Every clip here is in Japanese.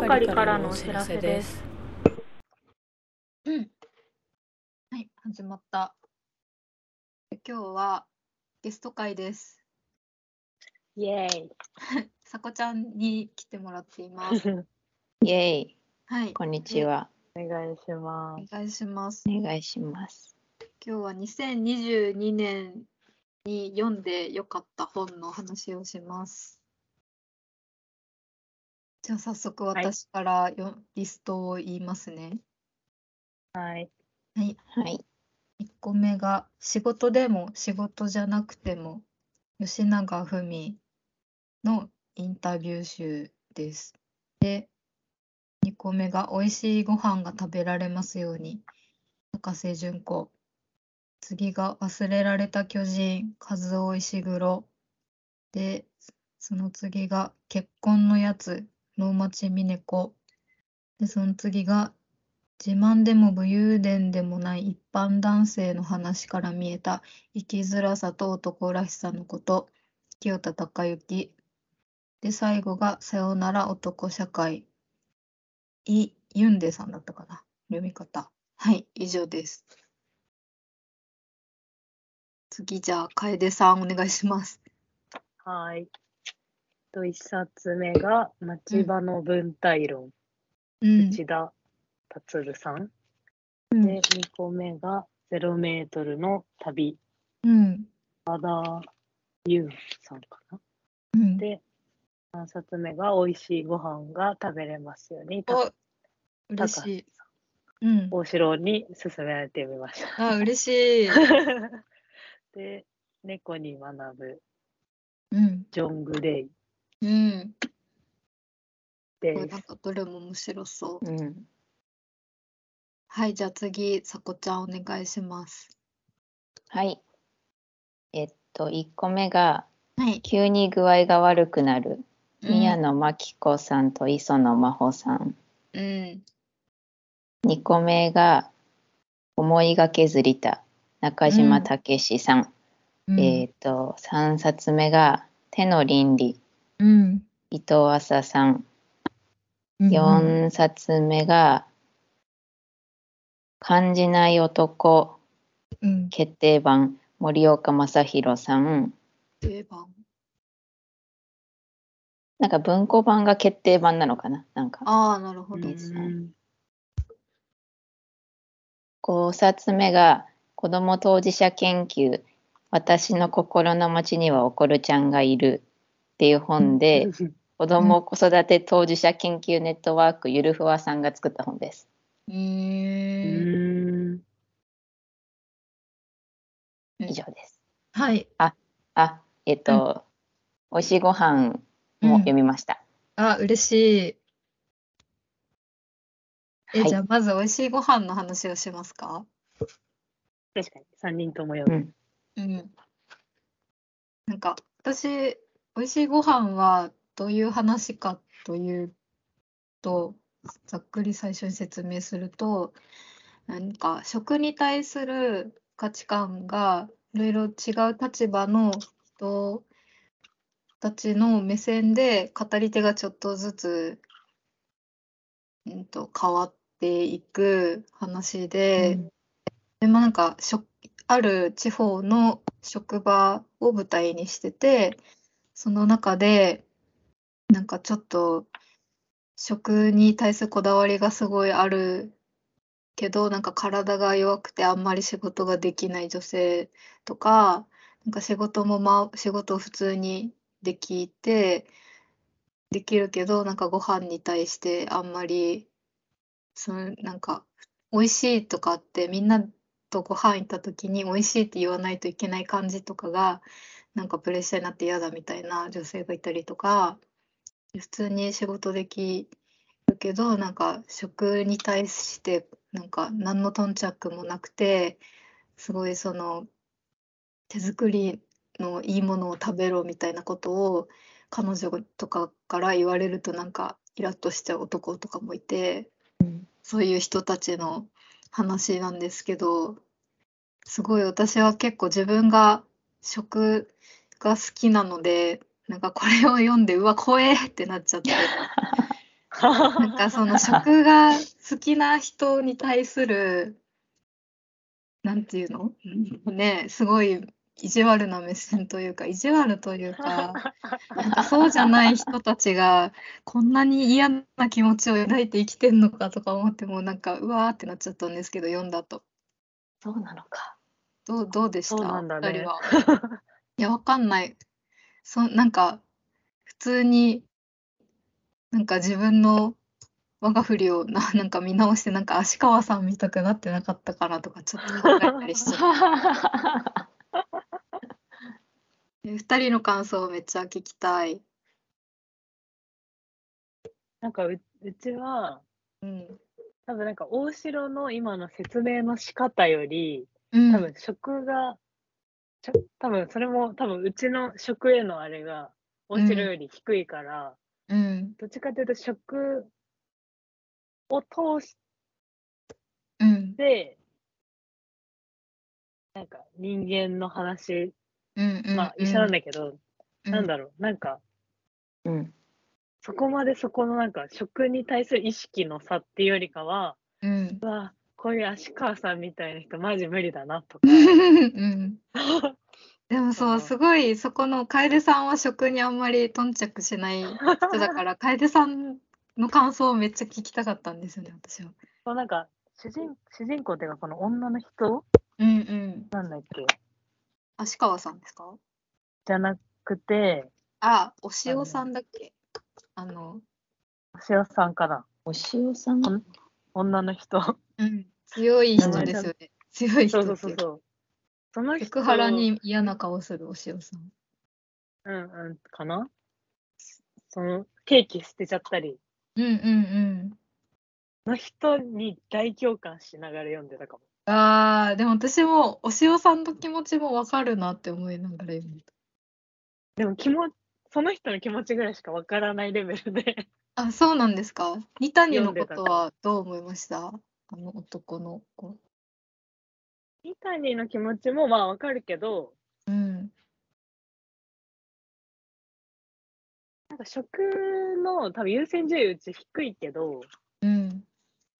係からのお知らせです。うん。はい、始まった。今日はゲスト会です。イエーイ。さこちゃんに来てもらっています。イェイ、はい、こんにちは。お願いしまお願いします。お願いします。今日は2022年に読んでよかった本の話をします。じゃあ早速はい私からよ、リストを言いますね。す。はい。はい。はい。1個目が仕事でも仕事じゃなくても吉永文のインタビュー集です。で、2個目が美味しいご飯が食べられますように高瀬純子。次が忘れられた巨人和尾石黒。で、その次が結婚のやつ能町みね子。で、その次が自慢でも武勇伝でもない一般男性の話から見えた生きづらさと男らしさのこと、清田孝之。で、最後がさよなら男社会。イ・ユンデさんだったかな読み方。はい、以上です。次、じゃあ、楓さんお願いします。はい。と一冊目が町場の文体論、うん。内田達さん。うんで、二個目がゼロメートルの旅、うん。和田優さんかな。うん。で、三冊目が美味しいご飯が食べれますように、たお、嬉しい。うん。大城に勧められてみました。あ、嬉しい。で、猫に学ぶうん。ジョン・グレイうん。こでなん。かどれも面白そう。うん。はい、じゃあ次、さこちゃんお願いします。はい。えっと、1個目が、はい。急に具合が悪くなる。宮うん。野真紀子さんと磯野真帆さん。うん。2個目が、思いがけずりた。中島武史さん。うん。えっと、3冊目が、手の倫理。うん。伊藤浅さん。うん。4冊目が、感じない男うん。決定版森岡正弘さん定番。なんか文庫版が決定版なのかな？なんかああ、なるほど。うん5冊目が子ども当事者研究私の心の町にはおこるちゃんがいるっていう本で子ども子育て当事者研究ネットワークゆるふわさんが作った本です。え。ん。うん以上です。はい。あ、えっと、美味しいご飯も読みました。あ、嬉しい。え、はいじゃあまず美味しいご飯の話をしますか？確かに、三人とも読む。うん。なんか、私、美味しいご飯はどういう話かというと、ざっくり最初に説明すると、何か食に対する価値観がいろいろ違う立場の人たちの目線で語り手がちょっとずつ、うんと、変わっていく話で、でもなんか食ある地方の職場を舞台にしててその中でなんかちょっと食に対するこだわりがすごいあるけどなんか体が弱くてあんまり仕事ができない女性とかなんか仕事も、ま、仕事を普通にできてできるけどなんかご飯に対してあんまりそのなんか美味しいとかってみんなとご飯行った時に美味しいって言わないといけない感じとかがなんかプレッシャーになって嫌だみたいな女性がいたりとか普通に仕事できるけどなんか食に対してなんか何の頓着もなくてすごいその手作りのいいものを食べろみたいなことを彼女とかから言われるとなんかイラッとしちゃう男とかもいてそういう人たちの話なんですけどすごい私は結構自分が食が好きなのでなんかこれを読んでうわ怖えってなっちゃって なんかその食が好きな人に対する、なんていうの？ね、すごい意地悪な目線というか、意地悪というか、なんかそうじゃない人たちがこんなに嫌な気持ちを抱いて生きてんのかとか思っても、なんかうわーってなっちゃったんですけど、読んだと。そうなのか。どうどうでした？そうなん。いや、わかんない。そなんか、普通に、なんか自分の我が振りを ななんか見直して、なんか足川さん見たくなってなかったかなとか、ちょっと考えたりしちゃう。で 二人の感想めっちゃ聞きたい。なんかううちは、うん。多分なんか大城の今の説明の仕方より、うん多分食が、ちょ多分それも多分うちの食へのあれが大城より低いから、うん。どっちかというと食を通しうん。て、なんか人間の話、うん。うん。まあ一緒なんだけど、うんなんだろう、なんかうん。そこまでそこのなんか食に対する意識の差っていうよりかは、うん。うわ、こういう足川さんみたいな人マジ無理だなとか。うん。でもそうう、んすごいそこの楓さんは食にあんまり頓着しない人だから、楓さんの感想をめっちゃ聞きたかったんですよね、私は。そうなんか主人主人公っていうかこの女の人？うんうん。なんだっけ？足川さんですか？じゃなくて、あ、お塩さんだっけ？あの、お塩さんかなお塩さんん？女の人。うん、強い人ですよね。強い人っていううそそうそう。その人セクハラに嫌な顔するお塩さん。うんうん、かな？そのケーキ捨てちゃったりうんうんうん。の人に大共感しながら読んでたかも。ああ、でも私もお塩さんの気持ちもわかるなって思いながら読んだ。でも気もその人の気持ちぐらいしかわからないレベルで。あ、そうなんですか？二谷のことはどう思いました？あの男の子。三谷の気持ちもまあわかるけど、うん。なんか食の多分優先順位うち低いけど、うん。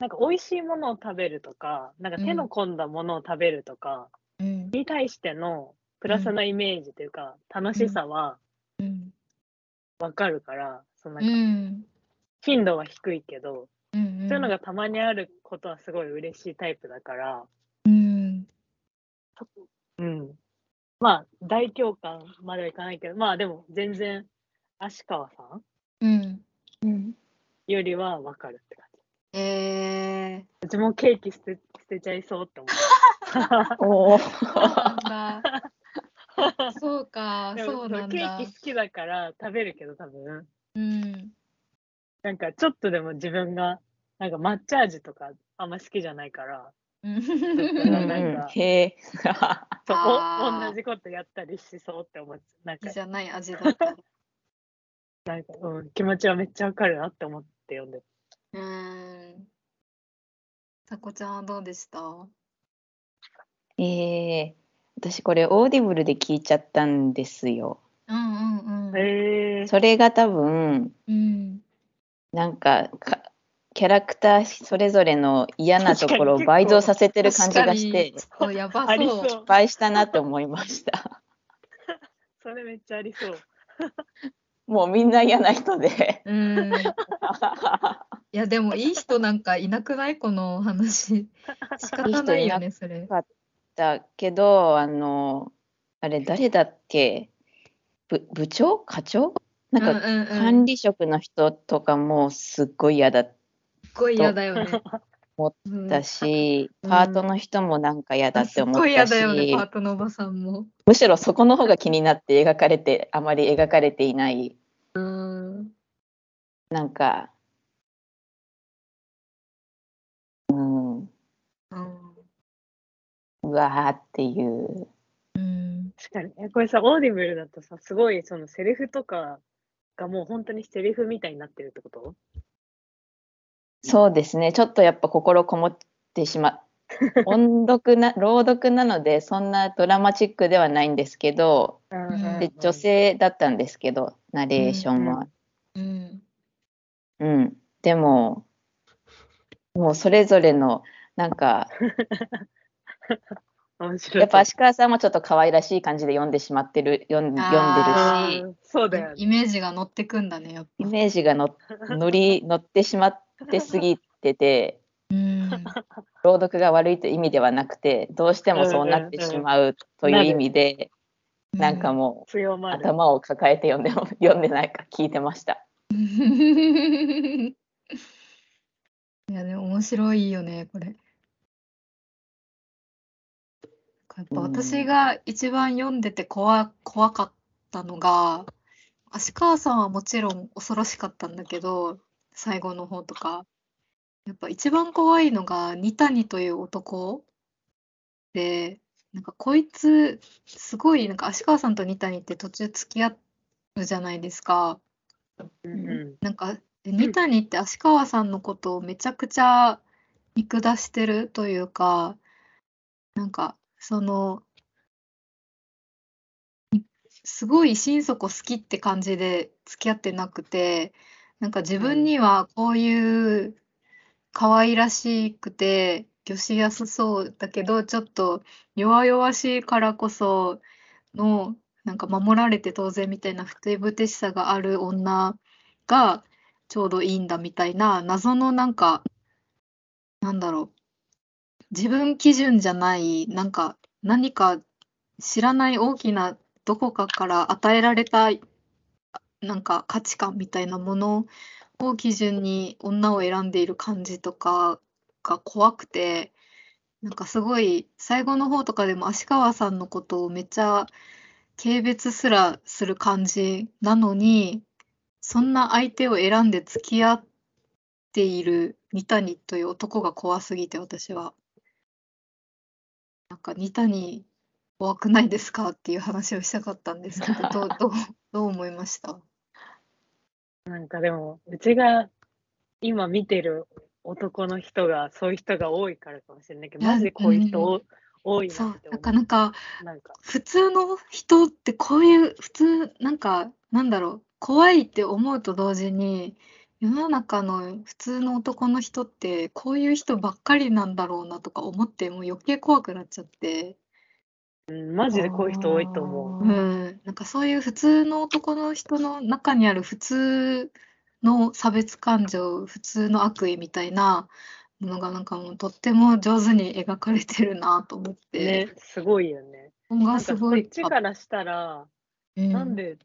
なんか美味しいものを食べるとか、なんか手の込んだものを食べるとか、うん。に対してのプラスなイメージというか、楽しさはうん。わかるから、そのうなんかん。頻度は低いけど、うん。そういうのがたまにあることはすごい嬉しいタイプだから、うん。うん。まあ、大共感まではいかないけど、まあでも全然、足川さん？うん。うん。よりはわかるって感じ。えうちもケーキ捨て捨てちゃいそうって思 おお。ー、そうなんだ。そうかそうなんケーだキ。好きだから食べるけど多分、うん。なんかちょっとでも自分が、なんか抹茶味とかあんま好きじゃないから、なんかへえ。そうあーお同じことやったりしそうって思って、なんかじゃない味だったら。なんか、うん、気持ちはめっちゃわかるなって思って読んでうーん。さこちゃんはどうでした？ええ私これオーディブルで聞いちゃったんですよ。うんうんうん。えそれが多分うん。なんかかキャラクターそれぞれの嫌なところを倍増させてる感じがしてやばそう。失。敗したなって思いました。それめっちゃありそう。もうみんな嫌な人で。うん。いや、でもいい人なんかいなくないこの話。仕方ないよね、それ。だけどあのあれ誰だっけ？部部長？課長？なんかうんうんうん管理職の人とかもすっごい嫌だっすっごい嫌だよね。思うんたし、うんパートの人もなんか嫌だっすっごいて思ったし、嫌だよね、パートのおばさんも。むしろそこの方が気になって描かれてあまり描かれていないうん。なんかうんうん。うわーっていううん。確かに。えこれさ、オーディブルだとさ、すごいそのセリフとかがもう本当にセリフみたいになってるってこと？そうですねちょっとやっぱ心こもってしま 音読な朗読なのでそんなドラマチックではないんですけどうんうんで女性だったんですけどナレーションは。うん。うん、でも、もうそれぞれの、なんか、面白い。やっぱ足川さんもちょっと可愛らしい感じで読んでしまってる、読ん読んでるあし、ーそうだよね。イメージが乗ってくんだね、やっぱ。イメージがの 乗り乗ってしまってすぎてて、うん。朗読が悪いという意味ではなくて、どうしてもそうなってしまうという意味で、なんかもう強まる。頭を抱えて読んでも 読んでないか聞いてました。いや、でも面白いよね、これ。やっぱ私が一番読んでて怖怖かったのが、足川さんはもちろん恐ろしかったんだけど、最後の方とか。やっぱ一番怖いのが、二谷という男で、なんかこいつ、すごい、なんか足川さんと二谷って途中付き合うじゃないですか。うんうなんか、で二谷って足川さんのことをめちゃくちゃ見下してるというか、なんか、その、すごい心底好きって感じで付き合ってなくて、なんか自分にはこういう可愛らしくて、魚しやすそうだけど、ちょっと弱々しいからこその、なんか守られて当然みたいなふてぶてしさがある女がちょうどいいんだみたいな謎のなんかなんだろう自分基準じゃないなんか何か知らない大きなどこかから与えられたなんか価値観みたいなものを基準に女を選んでいる感じとかが怖くてなんかすごい最後の方とかでも足川さんのことをめっちゃ軽蔑すらする感じなのにそんな相手を選んで付き合っている二谷という男が怖すぎて私は。なんか二谷怖くないですかっていう話をしたかったんですけど、どう、どう、どう思いました？なんかでも、うちが今見てる男の人が、そういう人が多いからかもしれないけど、いやマジでこういう人お多いそうなかなか、普通の人ってこういう、普通、なんか、なんだろう、怖いって思うと同時に、世の中の普通の男の人ってこういう人ばっかりなんだろうなとか思って、もう余計怖くなっちゃって。うん、マジでこういう人多いと思う。うん、なんかそういう普通の男の人の中にある普通の差別感情、普通の悪意みたいなものがなんかもうとっても上手に描かれてるなと思って、ね、すごいよね。本がすごいかっちからしたら、うんなんで、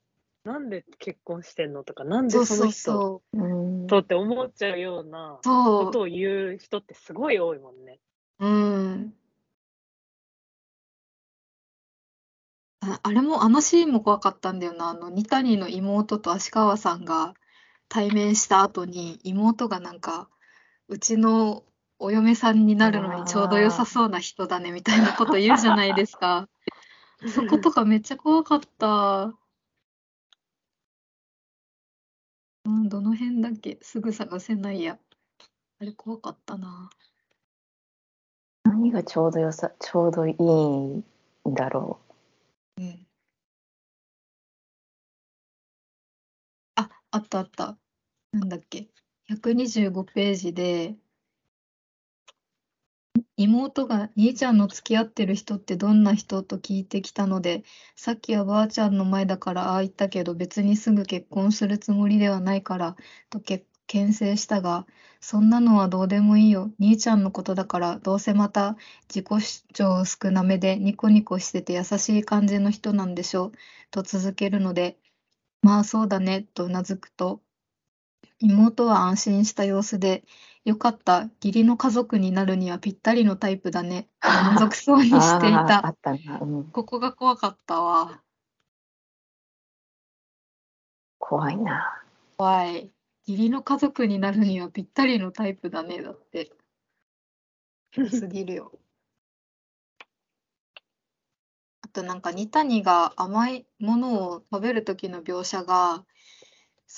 なんで結婚してんのとか、なんでその人とって思っちゃうようなことを言う人ってすごい多いもんね。うん。あ、あれも、あのシーンも怖かったんだよな。あの、二谷の妹と足川さんが対面した後に、妹がなんか、うちのお嫁さんになるのにちょうど良さそうな人だね、みたいなこと言うじゃないですか。そことかめっちゃ怖かった。うん、どの辺だっけ？すぐ探せないや。あれ怖かったな。何がちょうどよさ、ちょうどいいんだろうん。あ、あったあった。なんだっけ？125ページで、妹が兄ちゃんの付き合ってる人ってどんな人と聞いてきたので、さっきはばあちゃんの前だからああ言ったけど別にすぐ結婚するつもりではないからとけ牽制したが、そんなのはどうでもいいよ。兄ちゃんのことだからどうせまた自己主張少なめでニコニコしてて優しい感じの人なんでしょうと続けるので、まあそうだねとうなずくと、妹は安心した様子で、よかった、義理の家族になるにはぴったりのタイプだね。満足そうにう。していあーあた。ったな。うん、ここが怖かったわ。怖いな。怖い。義理の家族になるにはぴったりのタイプだね。だって。すぎるよ。あとなんか二谷が甘いものを食べる時の描写が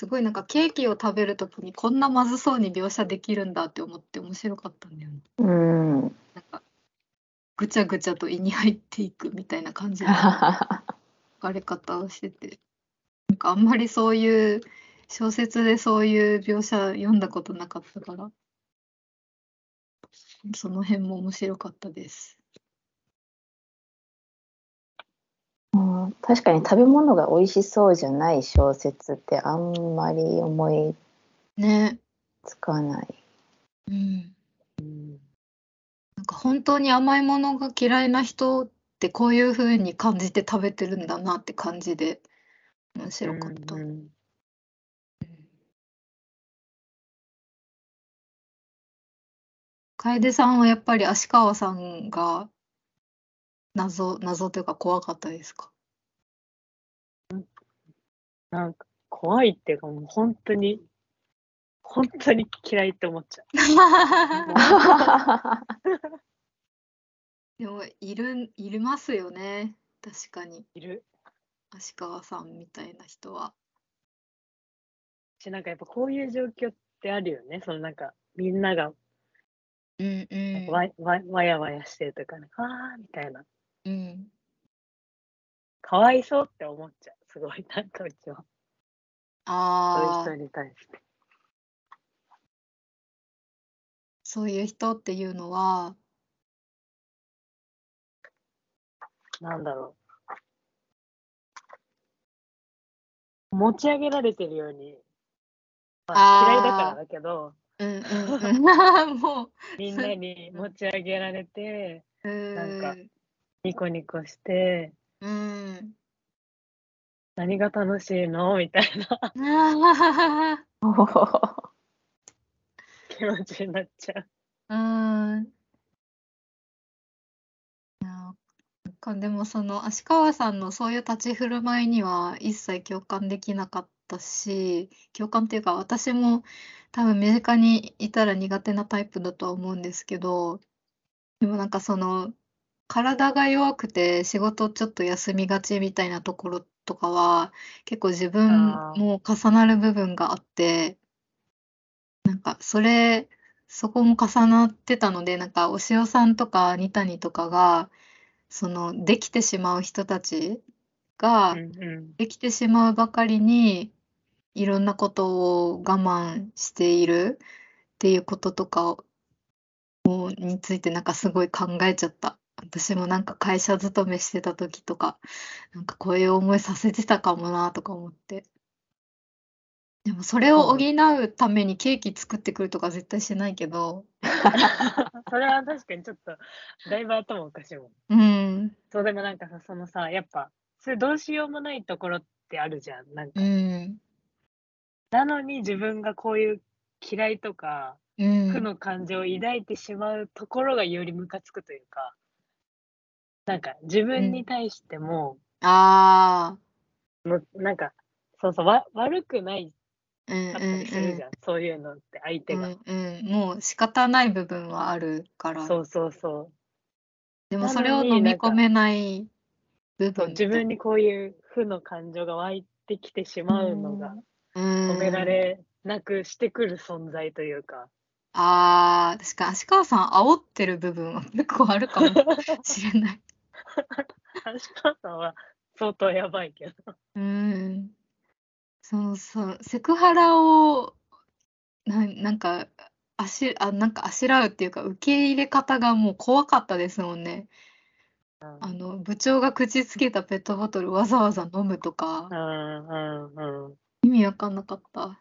すごいなんかケーキを食べる時にこんなまずそうに描写できるんだって思って面白かったんだよね。うん。なんかぐちゃぐちゃと胃に入っていくみたいな感じの描かれ方をしててなんかあんまりそういう小説でそういう描写読んだことなかったから、その辺も面白かったです。確かに食べ物が美味しそうじゃない小説ってあんまり思いね。つかない。うん。うんなんか本当に甘いものが嫌いな人ってこういう風に感じて食べてるんだなって感じで面白かった。うんうん楓さんはやっぱり足川さんが謎、謎というか怖かったですか？なんか怖いっていうかもう本当に、本当に嫌いって思っちゃう。でもいる、いりますよね。確かに。いる。足川さんみたいな人は。し、なんかやっぱこういう状況ってあるよね。そのなんかみんながうんうん。わわわやわやしてるとかね、あーみたいな。うん。かわいそうって思っちゃう。すごい、なんかうちは。そういうああ人、に対して。そういう人っていうのは、なんだろう。持ち上げられてるように、まあ、嫌いだからだけど、うんうんうん。もう、みんなに持ち上げられて、うなんかん。ニコニコして、うん。何が楽しいの？みたいなあ気持ちになっちゃう。ーうん。かでもその足川さんのそういう立ち振る舞いには一切共感できなかったし、共感っていうか私も多分身近にいたら苦手なタイプだとは思うんですけど、でもなんかその体が弱くて仕事ちょっと休みがちみたいなところとかは結構自分も重なる部分があって、なんかそれ、そこも重なってたので、なんかお塩さんとか二谷とかが、そのできてしまう人たちが。できてしまうばかりにいろんなことを我慢しているっていうこととかをについてなんかすごい考えちゃった。私もなんか会社勤めしてた時とか、なんかこういう思いさせてたかもなとか思って。でもそれを補うためにケーキ作ってくるとか絶対しないけど、それは確かにちょっと、だいぶ頭おかしいもん。うん、そう、でもなんかさ、そのさ、やっぱ、それどうしようもないところってあるじゃん。なんかう、ん、なのに自分がこういう嫌いとか、うん、負の感情を抱いてしまうところがよりムカつくというか、なんか自分に対しても、あもうなんか、そうそう、わ悪くないあ、うん、かったうん、りするじゃん。そういうのって相手うん、が。うん、うん、もう仕方ない部分はあるから、そうそうそう。でもそれを飲み込めない部分自分にこういう負の感情が湧いてきてしまうのがうん。止められなくしてくる存在というか、ああ、確か足川さん煽ってる部分は結構あるかもしれない。橋川さんは相当やばいけど。うん。そうそう。セクハラを、な、なんか、あし、あ、なんかあしらうっていうか、受け入れ方がもう怖かったですもんね。あの、部長が口つけたペットボトルわざわざ飲むとかう、んうんうん。意味わかんなかった。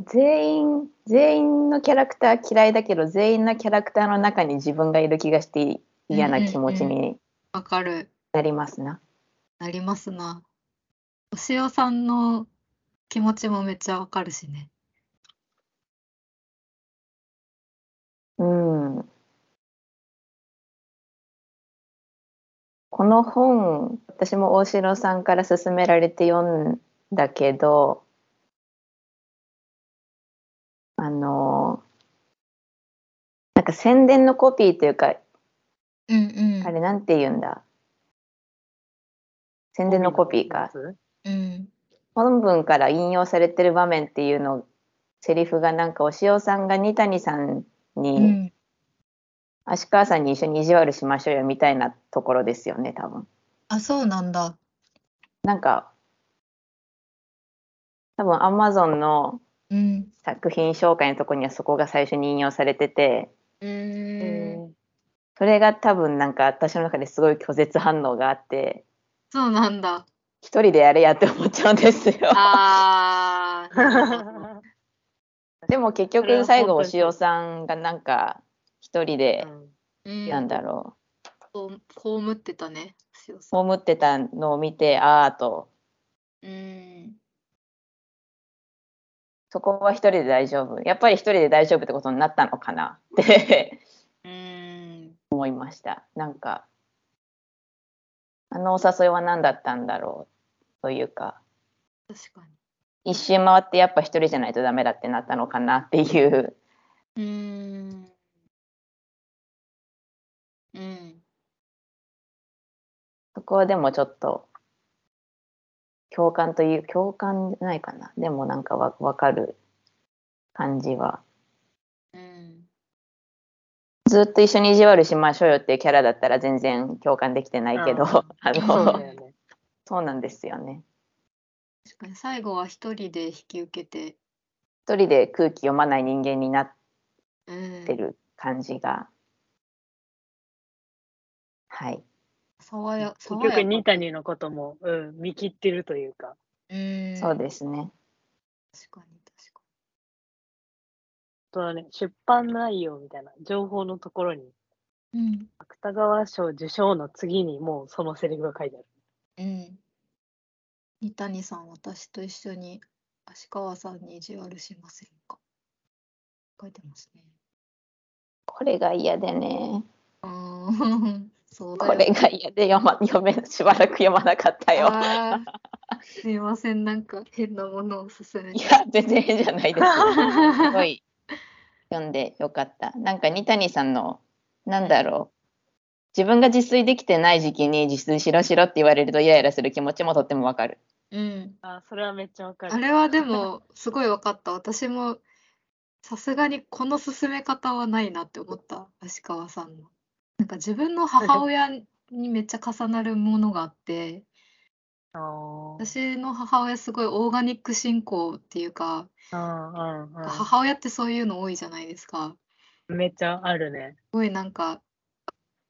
全員、全員のキャラクター嫌いだけど、全員のキャラクターの中に自分がいる気がして嫌な気持ちにわかる。なりますな。なりますな。お塩さんの気持ちもめっちゃわかるしね。うん。この本、私も大城さんから勧められて読んだけど、あの、なんか宣伝のコピーというか、うんうん。あれなんて言うんだ？宣伝のコピーか。うん。本文から引用されてる場面っていうの、セリフがなんかお塩さんが二谷さんうにん。足川さんに一緒に意地悪しましょうよみたいなところですよね、多分。あ、そうなんだ。なんか、多分 Amazon のうん。作品紹介のとこにはそこが最初に引用されてて、うえん。それが多分なんか私の中ですごい拒絶反応があって、そうなんだ。一人でやれやって思っちゃうんですよ。でも結局最後、お塩さんがなんか一人で、うんなんだろこう被ってたね。葬ってたのを見て、ああと、うん。そこは一人で大丈夫。やっぱり一人で大丈夫ってことになったのかなってうん。思いました。なんか、あのお誘いは何だったんだろうというか、確か一周回ってやっぱ一人じゃないとダメだってなったのかなっていう。に。うん。うん。そこはでもちょっと、共感という、共感じゃないかな。でもなんかわわかる感じは。うん。ずっと一緒に意地悪しましょうよっていうキャラだったら全然共感できてないけど、うんあそうの。そうなんですよね。確かに最後は一人で引き受けて、一人で空気読まない人間になっうん、てる感じが。はい。爽や、結爽やか局、ニタニのことも、うん、見切ってるというか。うん。そうですね。確かに、確かあとはね、出版内容みたいな情報のところに、に。うん。芥川賞受賞の次にもうそのセリフが書いてある。うん。三谷さん、私と一緒に足川さんに意地悪しませんか？書いてますね。これが嫌でね。うーん。そうだよ。これが嫌で読ま 読めしばらく読まなかったよ。すいません、なんか変なものを勧めて。いや、全然変じゃないです。すごい読んでよかった。なんか二谷さんの、なんだろう。自分が自炊できてない時期に自炊しろしろって言われるとイライラする気持ちもとってもわかる。うん。あ、それはめっちゃわかる。あれはでも、すごい分かった。私も、さすがにこの進め方はないなって思った、足川さんの。なんか自分の母親にめっちゃ重なるものがあって、私の母親すごいオーガニック信仰っていうか、母親ってそういうの多いじゃないですか。めっちゃあるね。すごいなんか、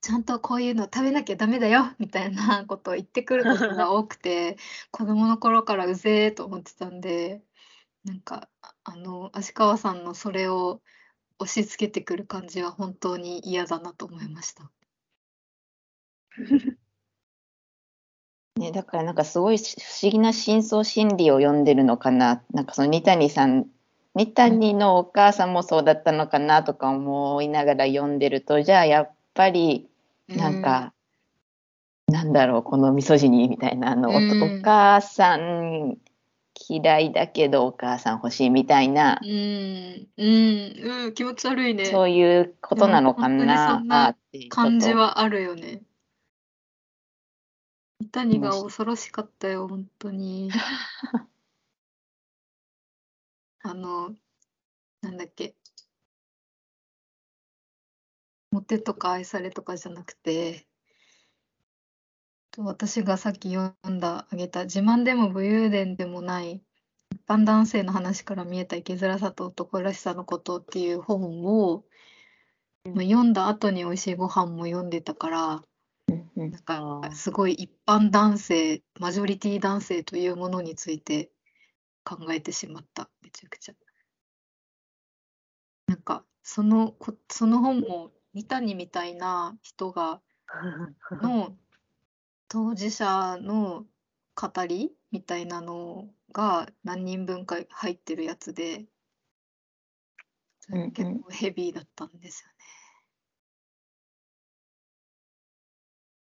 ちゃんとこういうの食べなきゃダメだよみたいなことを言ってくることが多くて、子供の頃からうぜえと思ってたんで、なんか、ああの、足川さんのそれを押し付けてくる感じは本当に嫌だなと思いました。ね、だからなんかすごいし不思議な深層心理を読んでるのかな。なんかその二谷さん、二谷のお母さんもそうだったのかなとか思いながら読んでると、じゃあやっぱりなんか、なんだろう、このミソジニーみたいな、あの、おうんお母さん嫌いだけどお母さん欲しいみたいなう、ん、うん、うん、気持ち悪いね。そういうことなのかでも本当にそんな感じはあるよね。三谷が恐ろしかったよ、本当に。あの、なんだっけ。モテとか愛されとかじゃなくて、と私がさっき読んだ、あげた、自慢でも武勇伝でもない、一般男性の話から見えた生きづらさと男らしさのことっていう本を、まあ、読んだ後に美味しいご飯も読んでたから、なんかすごい一般男性、マジョリティ男性というものについて考えてしまった、めちゃくちゃ。なんか、そのこ、その本も三谷みたいな人が、の当事者の語りみたいなのが何人分か入ってるやつで、結構ヘビーだったんですよね。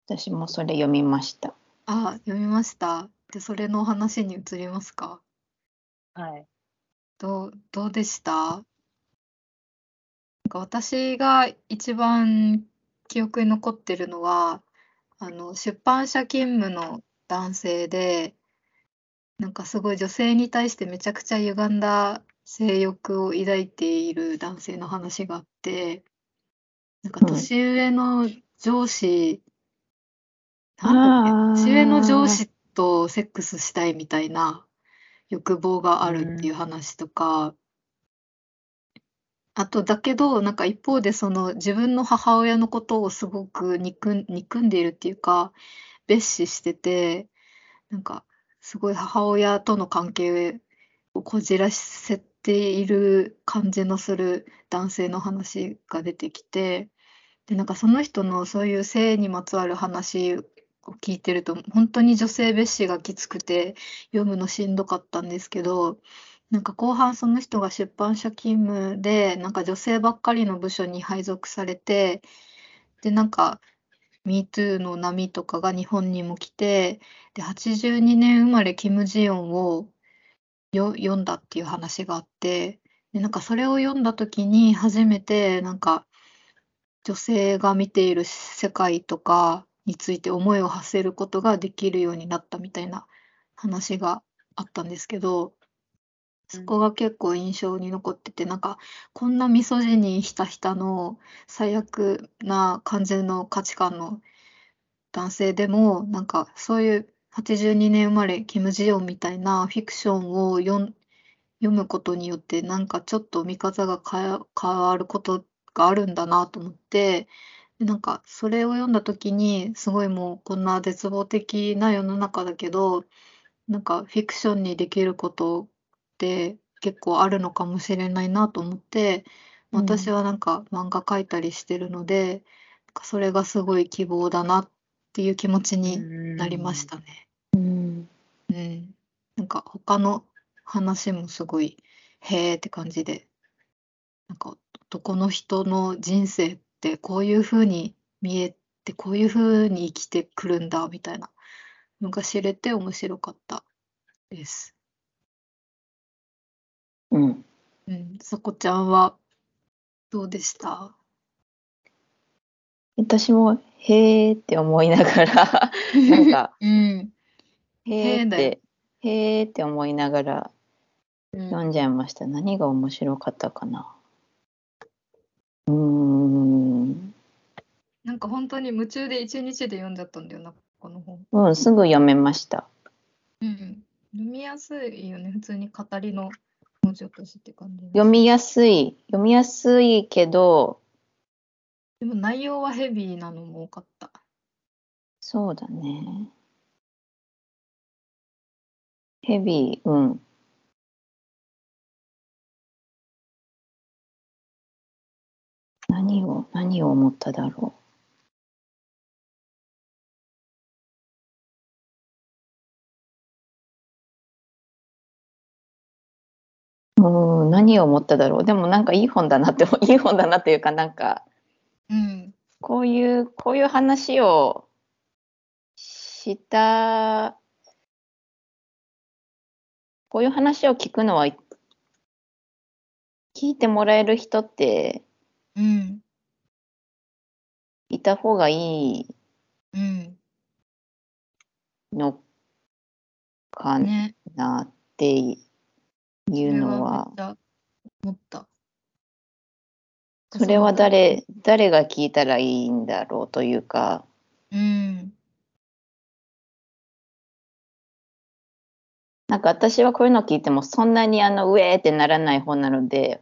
私もそれ読みました。あ、読みました。で、それの話に移りますか？はい。どう、どうでした？なんか私が一番記憶に残ってるのは、あの、出版社勤務の男性で、なんかすごい女性に対してめちゃくちゃ歪んだ性欲を抱いている男性の話があって、なんかうん年上の上司、なんだっけ年上の上司とセックスしたいみたいな欲望があるっていう話とか、あとだけど、なんか一方でその自分の母親のことをすごく憎ん、憎んでいるっていうか、蔑視してて、なんかすごい母親との関係をこじらせている感じのする男性の話が出てきて、で、なんかその人のそういう性にまつわる話を聞いてると、本当に女性蔑視がきつくて読むのしんどかったんですけど、なんか後半その人が出版社勤務で、なんか女性ばっかりの部署に配属されて、で、なんか MeToo の波とかが日本にも来て、で、82年生まれキム・ジヨンをよ読んだっていう話があって、で、なんかそれを読んだ時に初めて、なんか女性が見ている世界とかについて思いを馳せることができるようになったみたいな話があったんですけど、そこが結構印象に残ってて、なんかこんなミソジニーひたひたの最悪な感じの価値観の男性でも、なんかそういう82年生まれキム・ジヨンみたいなフィクションを読ん読むことによって、なんかちょっと見方が変わることがあるんだなと思って、なんかそれを読んだ時に、すごいもうこんな絶望的な世の中だけど、なんかフィクションにできることって結構あるのかもしれないなと思って、うん私はなんか漫画描いたりしてるので、それがすごい希望だなっていう気持ちになりましたね。うんうん。なんか他の話もすごい、へーって感じで、なんか男の人の人生ってこういう風に見えて、こういう風に生きてくるんだみたいなのが知れて面白かったです。うんうん。さこちゃんはどうでした？私もへーって思いながらなんか うん。へーってへーって思いながらうん読んじゃいました。何が面白かったかな。うーん。なんか本当に夢中で一日で読んじゃったんだよな、この本。うん、すぐ読めました。うん。読みやすいよね、普通に語りの文字起こしって感じ読みやすい。読みやすいけど、でも内容はヘビーなのも多かった。そうだね。ヘビー、うん。何を、何を思っただろう。うん、何を思っただろう。でもなんかいい本だなって、いい本だなっていうかなんか、うん。こういう、こういう話をした、こういう話を聞くのは、聞いてもらえる人ってうん。いた方がいいうん。のかね。なっていうのは思った。それは誰、誰が聞いたらいいんだろうというか、うん。なんか私はこういうの聞いてもそんなにあの、うえーってならない方なので、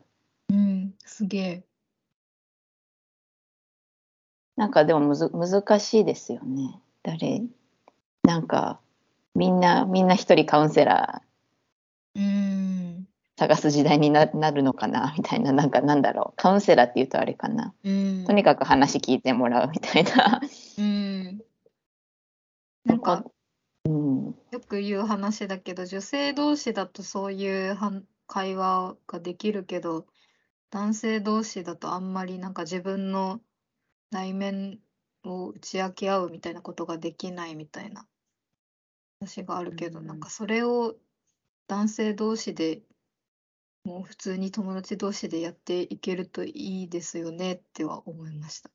うん。すげえ。なんかでもむず難しいですよね。誰なんかみんなみんな一人カウンセラーうん。探す時代にななるのかな？みたいななんかなんだろう？カウンセラーっていうとあれかな？うん。とにかく話聞いてもらうみたいな。うん。なんか、うん、よく言う話だけど、女性同士だとそういう会話ができるけど、男性同士だとあんまりなんか自分の内面を打ち明け合うみたいなことができないみたいな話があるけど、うんなんかそれを男性同士でもう普通に友達同士でやっていけるといいですよねっては思いました。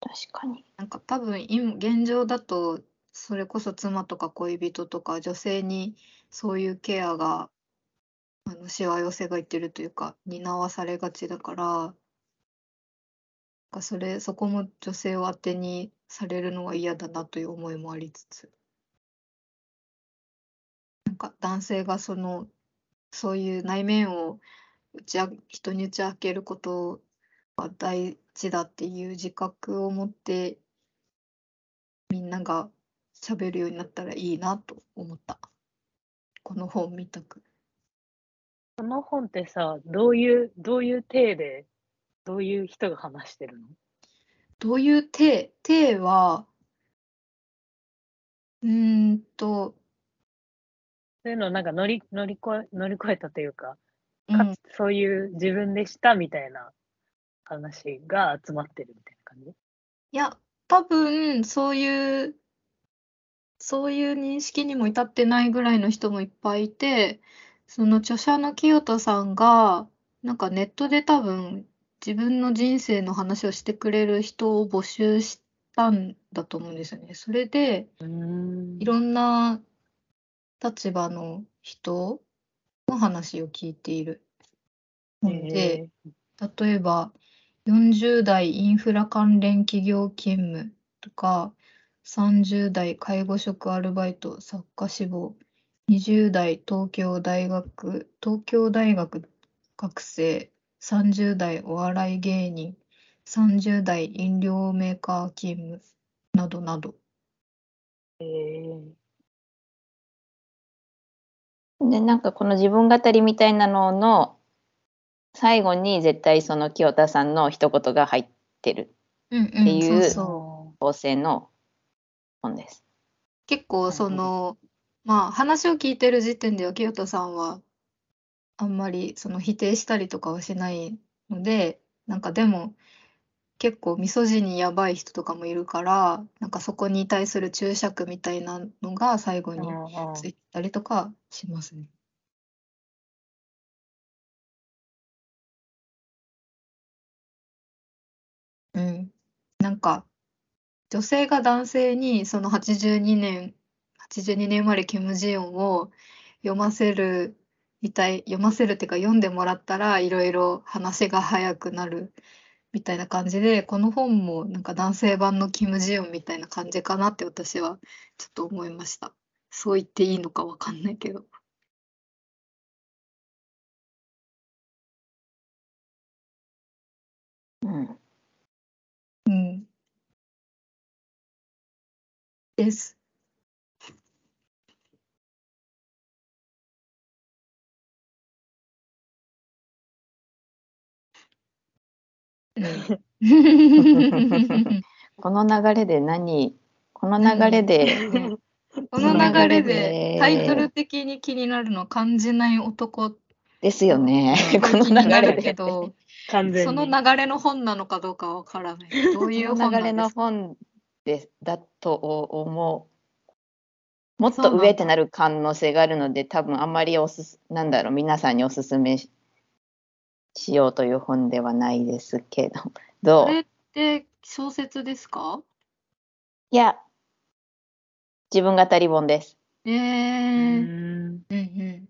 確かに。なんか多分今現状だとそれこそ妻とか恋人とか女性にそういうケアがあのしわ寄せがいってるというか担わされがちだからかそれ、そこも女性を当てにされるのは嫌だなという思いもありつつ、なんか男性がその、そういう内面を打ちあ人に打ち明けることが大事だっていう自覚を持って、みんなが喋るようになったらいいなと思った。この本見たく。この本ってさ、どういう、どういう体で、どういう人が話してるの？どういう体？体は、うーんと、そういうのをなんか乗り、乗り越え、乗り越えたというか、うん。かつ、そういう自分でしたみたいな話が集まってるみたいな感じ？いや、多分そういう、そういう認識にも至ってないぐらいの人もいっぱいいて、その著者の清田さんが、なんかネットで多分自分の人生の話をしてくれる人を募集したんだと思うんですよね。それで、いろんな立場の人の話を聞いている。本で、え例えば40代インフラ関連企業勤務とか30代介護職アルバイト作家志望20代東京大学東京大学学生30代お笑い芸人30代飲料メーカー勤務などなど。ー。えで、なんかこの自分語りみたいなのの最後に絶対その清田さんの一言が入ってるうんっていう構成の本です。結構そのまあ話を聞いてる時点では清田さんはあんまりその否定したりとかはしないのでなんかでも結構ミソジニやばい人とかもいるからなんかそこに対する注釈みたいなのが最後についたりとかしますね。うん。なんか女性が男性にその82年82年生まれキム・ジヨンを読ませるみたい読ませるっていうか読んでもらったらいろいろ話が早くなるみたいな感じでこの本もなんか男性版のキム・ジヨンみたいな感じかなって私はちょっと思いました。そう言っていいのかわかんないけど。うん。うん。です。この流れで何？この流れで、この流れででタイトル的に気になるの感じない男ですよね。この流れで。ど、完全に。その流れの本なのかどうかわからない。どういう流れの本でだと思う。もっと上ってなる可能性があるので、多分あんまりおすす、なんだろう、皆さんにおすすめししようという本ではないですけど、どう？これって小説ですか？いや、自分語り本です。えうー、ん。うんうん。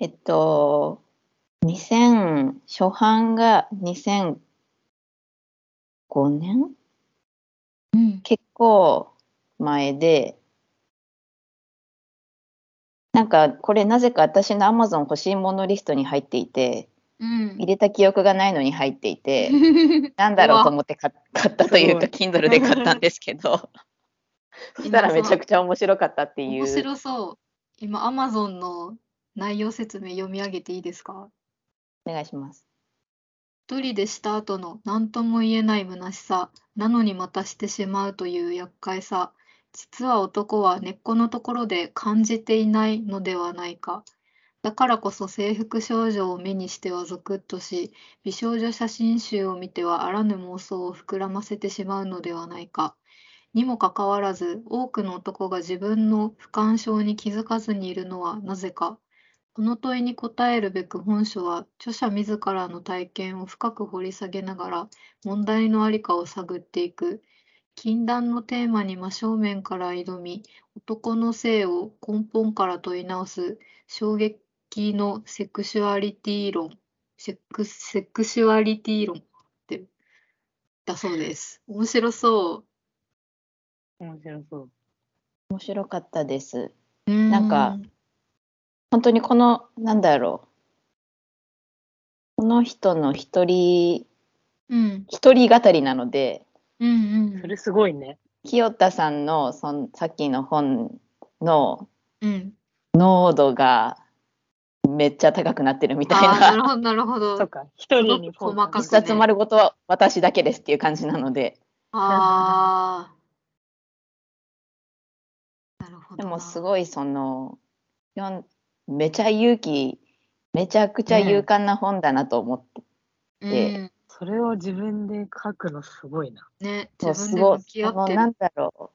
えっと、2000、初版が2005年うん。結構前で、なんかこれなぜか私の Amazon 欲しいものリストに入っていて、うん入れた記憶がないのに入っていて、なんだろうと思って買買ったというか、Kindle で買ったんですけど、そしたらめちゃくちゃ面白かったってい面う。白そう。今、Amazon の内容説明読み上げていいですか？お願いします。一人でした後の何とも言えない虚しさ、なのにまたしてしまうという厄介さ、実は男は根っこのところで感じていないのではないか。だからこそ制服少女を目にしてはゾクッとし、美少女写真集を見てはあらぬ妄想を膨らませてしまうのではないか。にもかかわらず、多くの男が自分の不干渉に気づかずにいるのはなぜか。この問いに答えるべく本書は著者自らの体験を深く掘り下げながら問題のありかを探っていく禁断のテーマに真正面から挑み男の性を根本から問い直す衝撃のセクシュアリティ論セクセクシュアリティ論ってるだそうです。面白そう。面白そう。面白かったです。ななんか、本当にこの、なんだろう。この人の一人、うん、一人語りなので、うん、うん。それすごいね。清田さんのそんさっきの本のうん。濃度がめっちゃ高くなってるみたいああ、なるな。ほど、なるほど。そっか、一人に細かく一冊丸ごとは私だけですっていう感じなので、ああ。なるほどな。でもすごいその、めちゃ勇気、めちゃくちゃ勇敢な本だなと思って、うん、それを自分で書くのすごいな。ね、自分ですごい、向き合そのなん。だろう。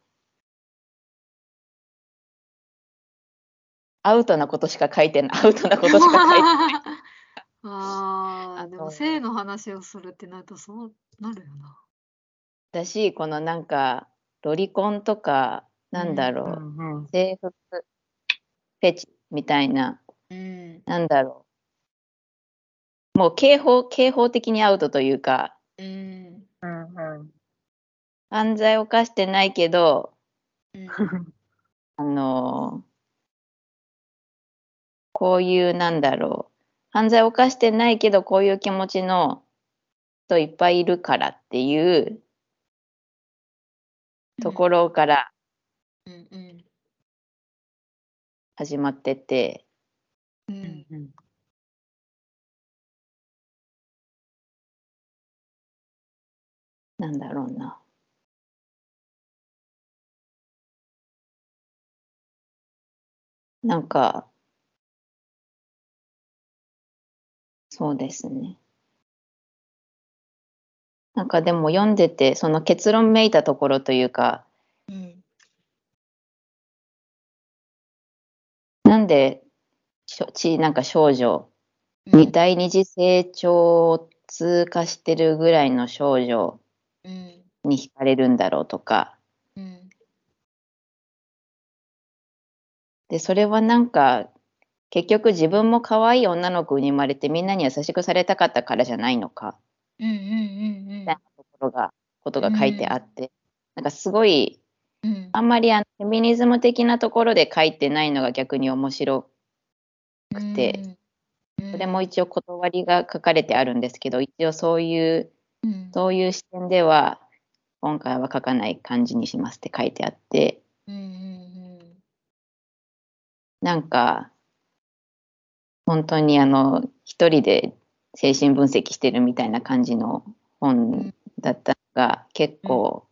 アウトなことしか書いてない、アウトなことしか書いてない。ああ、あでもと性の話をするってなるとそうなるよな。だし、このなんか、ロリコンとか、なんだろう、んうん。制服、フェチみたいな、うん。なんだろう。もう刑法、刑法的にアウトというか、うん。うんうん。犯罪を犯してないけど、うん。あのこういう、なんだろう。犯罪を犯してないけど、こういう気持ちの人いっぱいいるからっていうところからうん。うん。始まってて、なんだろうな。なんか、そうですね。なんかでも読んでて、その結論めいたところというか、うん。なんで、ちなんか少女に第二次成長を通過してるぐらいの少女うん。に惹かれるんだろうとか、うん。で、それはなんか、結局自分も可愛い女の子に生まれてみんなに優しくされたかったからじゃないのか、うん。うん。うん。みたいなところが、ことが書いてあって、なんかすごい、うん。あんまりあのフェミニズム的なところで書いてないのが逆に面白くて、うん、それも一応断りが書かれてあるんですけど、一応そういう、うん、そういう視点では、今回は書かない感じにしますって書いてあって、うん。うん。なんか、本当にあの、一人で精神分析してるみたいな感じの本だったのが、結構、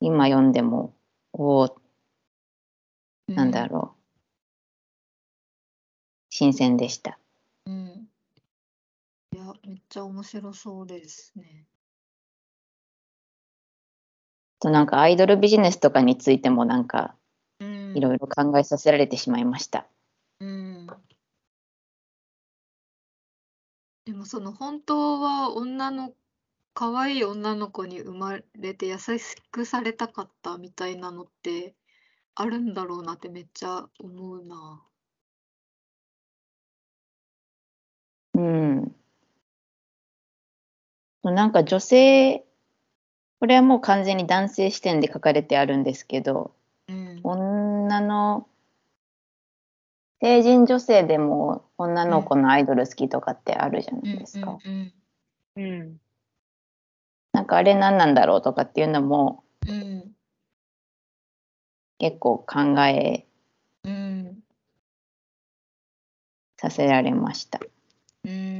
今読んでも、おお、うん。なんだろう。新鮮でした。うん。めっちゃ面白そうですね。となんかアイドルビジネスとかについてもなんかうん。いろいろ考えさせられてしまいました。うん。でもその本当は女の可愛い女の子に生まれて優しくされたかったみたいなのってあるんだろうなってめっちゃ思うな。うん。なんか女性、これはもう完全に男性視点で書かれてあるんですけど、うん。女の、成人女性でも女の子のアイドル好きとかってあるじゃないですか。うんうん。なんかあれ何なんだろうとかっていうのも結構考えうんさせられました。うん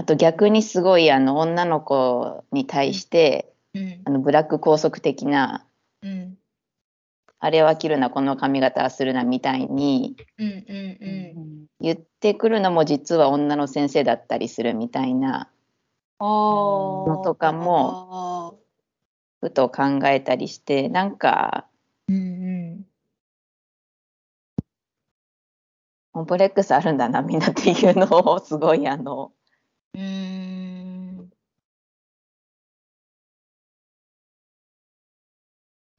あと逆にすごいあの女の子に対して、うん。あのブラック拘束的なうん。あれは着るなこの髪型はするなみたいに言ってくるのも実は女の先生だったりするみたいなあのとかもふと考えたりしてなんかうんうん。コンプレックスあるんだなみんなっていうのをすごいあのうーん。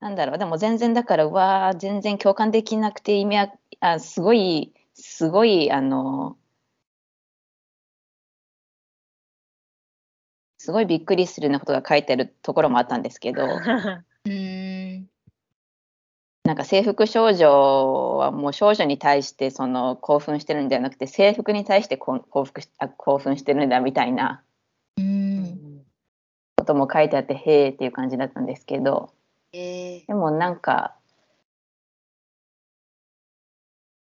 なんだろう。でも全然だからうわー全然共感できなくて意味はあすごいすごいあのすごいびっくりするようなことが書いてあるところもあったんですけど。なんか制服少女はもう少女に対してその興奮してるんじゃなくて制服に対して興奮しあ興奮してるんだみたいなことも書いてあってへーっていう感じだったんですけど。えー。でもなんか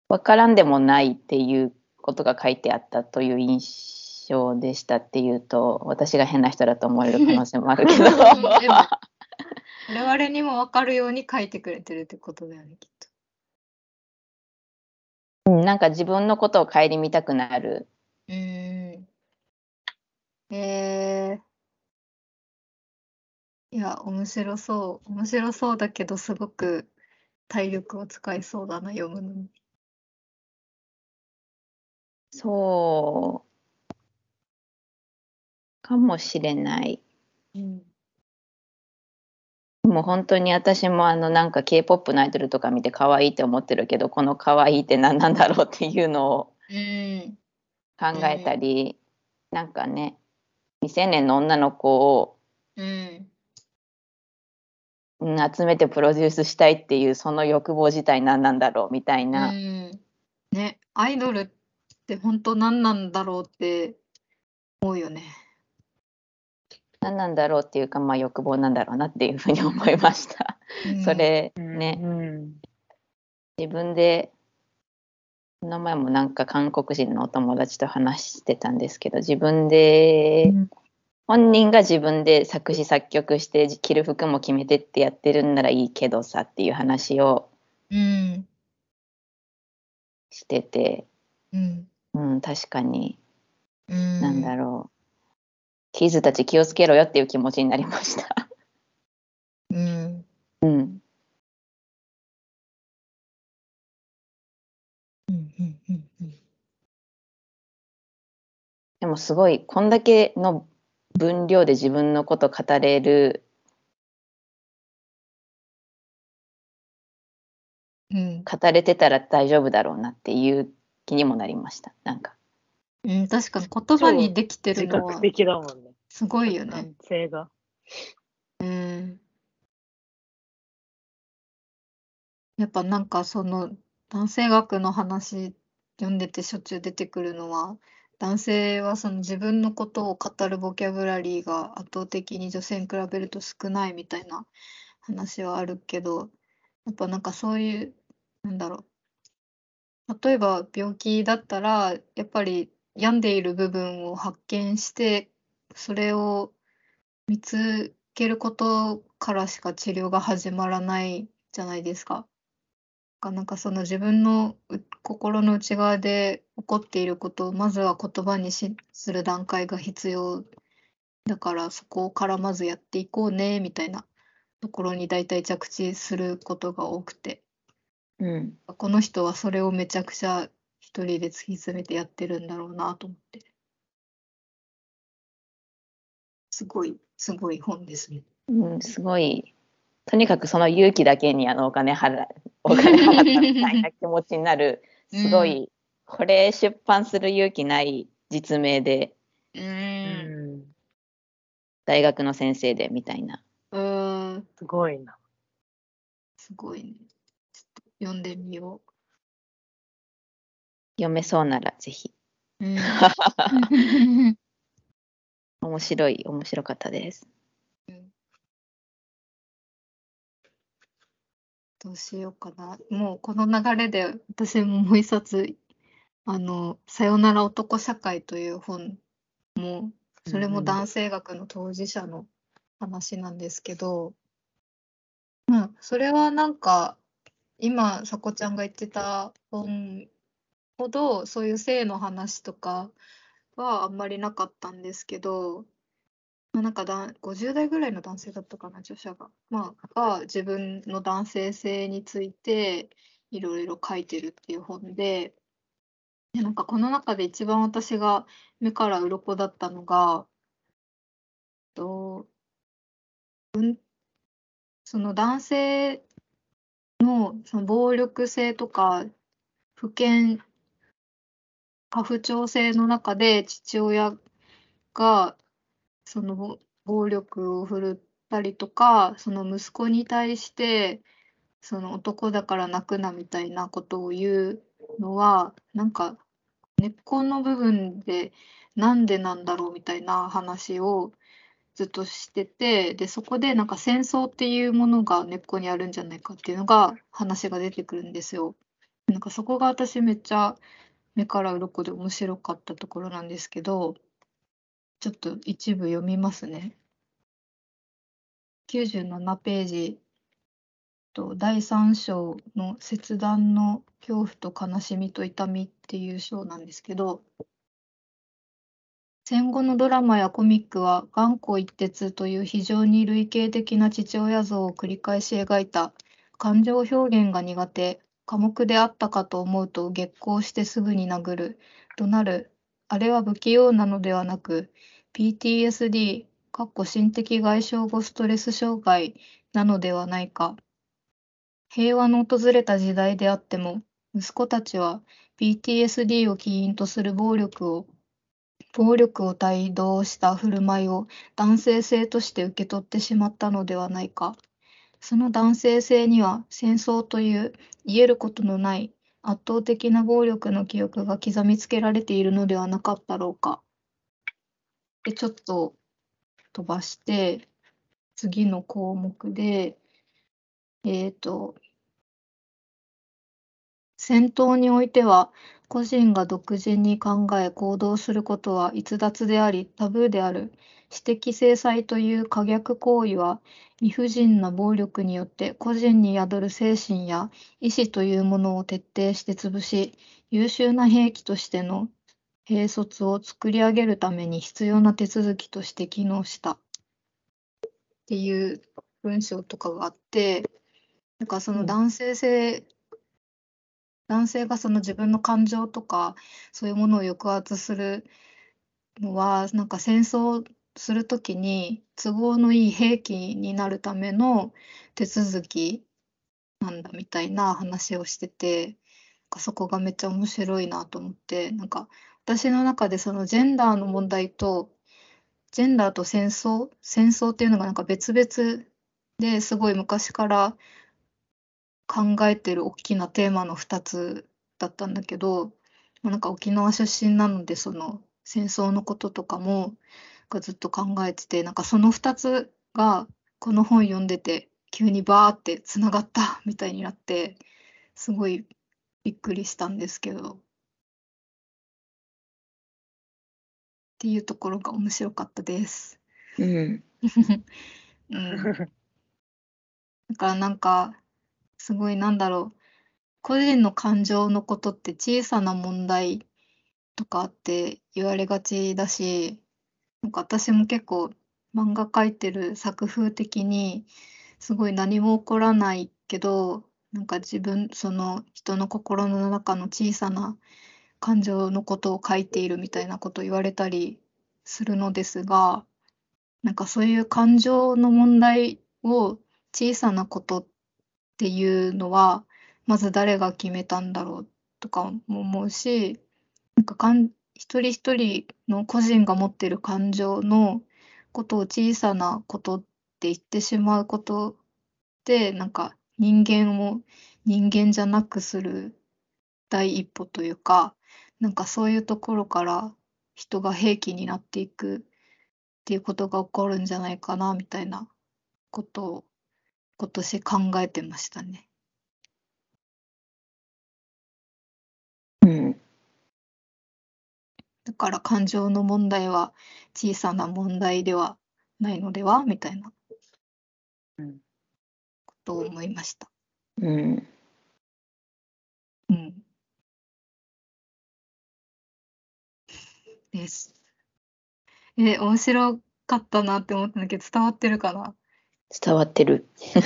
わからんでもないっていうことが書いてあったという印象でしたっていうと私が変な人だと思われる可能性もあるけど我々にも分かるように書いてくれてるってことだよね、きっと。うんなんか自分のことを顧みたくなるうーん。えー。いや、面白そう。面白そうだけど、すごく体力を使いそうだな、読むのに。そうかもしれない。うん。もう本当に私もあのなんか K-POP のアイドルとか見て可愛いって思ってるけどこの可愛いって何なんだろうっていうのを。考えたり、なんかね未成年の女の子を、うん集めてプロデュースしたいっていうその欲望自体何なんだろうみたいな、うん。ね、アイドルって本当何なんだろうって思うよね。何なんだろうっていうかまあ欲望なんだろうなっていうふうに思いました。うんそれうんねうん自分でこの前もなんか韓国人のお友達と話してたんですけど自分で、うん本人が自分で作詞作曲して着る服も決めてってやってるんならいいけどさっていう話をうん。してて、うん。うん、確かに、うん。なんだろうキズたち気をつけろよっていう気持ちになりました。うん。うん、うん。うん。うん。うん。でもすごいこん。だけの分量で自分のこと語れるうん。語れてたら大丈夫だろうなっていう気にもなりましたなん。かうん、確かに 言葉にできて自るのは覚的だもんね。すごいよね。男性が。うん。やっぱなんかその男性学の話読んでてしょっちゅう出てくるのは男性はその自分のことを語るボキャブラリーが圧倒的に女性に比べると少ないみたいな話はあるけどやっぱなんかそういうなんだろう例えば病気だったらやっぱり病んでいる部分を発見してそれを見つけることからしか治療が始まらないじゃないですか。かなんかその自分のう心の内側で起こっていることをまずは言葉にしする段階が必要だからそこからまずやっていこうねみたいなところに大体着地することが多くてうんこの人はそれをめちゃくちゃ一人で突き詰めてやってるんだろうなと思ってすごいすごい本ですね。うん、すごいとにかくその勇気だけにあのお金払 お金払ったみたいな気持ちになるすごい、これ出版する勇気ない実名でううんん。大学の先生でみたいなうーんすごいな。すごいね。ちょっと読んでみよ読めそうならぜひう。うん面白い面白かったですどうしようかな。もうこの流れで私ももう一冊、あの、さよなら男社会という本も、それも男性学の当事者の話なんですけど、まあ、それはなんか、今、さこちゃんが言ってた本ほど、そういう性の話とかはあんまりなかったんですけど、まあ、なんかだ50代ぐらいの男性だったかな、著者が。まあ、が自分の男性性についていろいろ書いてるっていう本で、でなんかこの中で一番私が目から鱗だったのが、とうん、その男性のその暴力性とか不健過不調性の中で父親がその暴力を振るったりとか、その息子に対して、その男だから泣くなみたいなことを言うのは、なんか根っこの部分でなんでなんだろうみたいな話をずっとしてて、で、そこでなんか戦争っていうものが根っこにあるんじゃないかっていうのが話が出てくるんですよ。なんかそこが私めっちゃ目から鱗で面白かったところなんですけど、ちょっと一部読みますね。97ページと第3章の切断の恐怖と悲しみと痛みっていう章なんですけど、戦後のドラマやコミックは頑固一徹という非常に類型的な父親像を繰り返し描いた感情表現が苦手、寡黙であったかと思うと激高してすぐに殴る、怒鳴る、あれは不器用なのではなく PTSD、かっこ心的外傷後ストレス障害なのではないか。平和の訪れた時代であっても、息子たちは PTSD を起因とする暴力を暴力を帯同した振る舞いを男性性として受け取ってしまったのではないか。その男性性には戦争という言えることのない圧倒的な暴力の記憶が刻みつけられているのではなかったろうか。で、ちょっと飛ばして、次の項目で、えっ、と、戦闘においては、個人が独自に考え行動することは逸脱でありタブーである。私的制裁という可逆行為は理不尽な暴力によって個人に宿る精神や意志というものを徹底して潰し、優秀な兵器としての兵卒を作り上げるために必要な手続きとして機能した。っていう文章とかがあって、なんかその男性性、男性がその自分の感情とかそういうものを抑圧するのはなんか戦争するときに都合のいい兵器になるための手続きなんだみたいな話をしててそこがめっちゃ面白いなと思ってなんか私の中でそのジェンダーの問題とジェンダーと戦争戦争っていうのがなんか別々ですごい昔から考えてる大きなテーマの2つだったんだけど、なんか沖縄出身なのでその戦争のこととかもがずっと考えててなんかその2つがこの本読んでて急にバーってつながった みたいになってすごいびっくりしたんですけどっていうところが面白かったです。うん。うん、だからなんかすごいなんだろう個人の感情のことって小さな問題とかって言われがちだしなんか私も結構漫画描いてる作風的にすごい何も起こらないけどなんか自分その人の心の中の小さな感情のことを書いているみたいなことを言われたりするのですがなんかそういう感情の問題を小さなことっていうのはまず誰が決めたんだろうとかも思うしなんかかん一人一人の個人が持ってる感情のことを小さなことって言ってしまうことでなんか人間を人間じゃなくする第一歩というかなんかそういうところから人が兵器になっていくっていうことが起こるんじゃないかなみたいなことを今年考えてましたね。うん。だから感情の問題は小さな問題ではないのではみたいなうんことを思いました。うん。うん。です。え、面白かったなって思ったんだけど伝わってるかな？伝わってる。す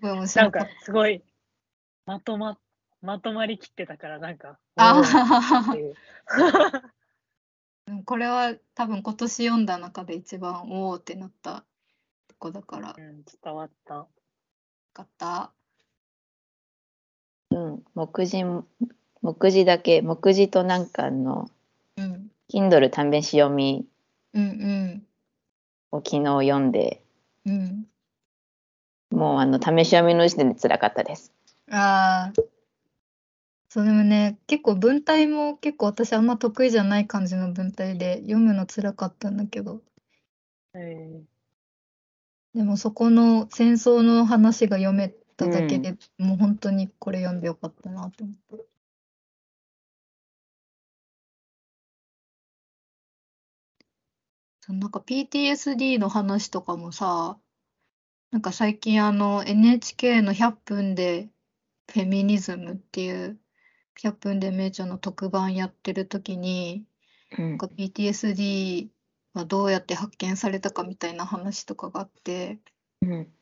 ごい面なん白かっかすごいまとままとまりきってたからなんかあっていうー これは多分今年読んだ中で一番おおってなったとこだからようん、伝わった。かった。うん。目次、目次だけ、目次となんかあの、うん。Kindle 試し読みうんうん。を昨日読んで、うん。もうあの試し読みの時点で辛かったです。ああ。そうでもね、結構文体も結構私あんま得意じゃない感じの文体で読むの辛かったんだけど、えでもそこの戦争の話が読めただけで、もう本当にこれ読んでよかったなと思って。そうなんか PTSD の話とかもさ、なんか最近あの NHK の100分でフェミニズムっていう100分で名著の特番やってる時に、うん。なんか PTSD はどうやって発見されたかみたいな話とかがあって、うん。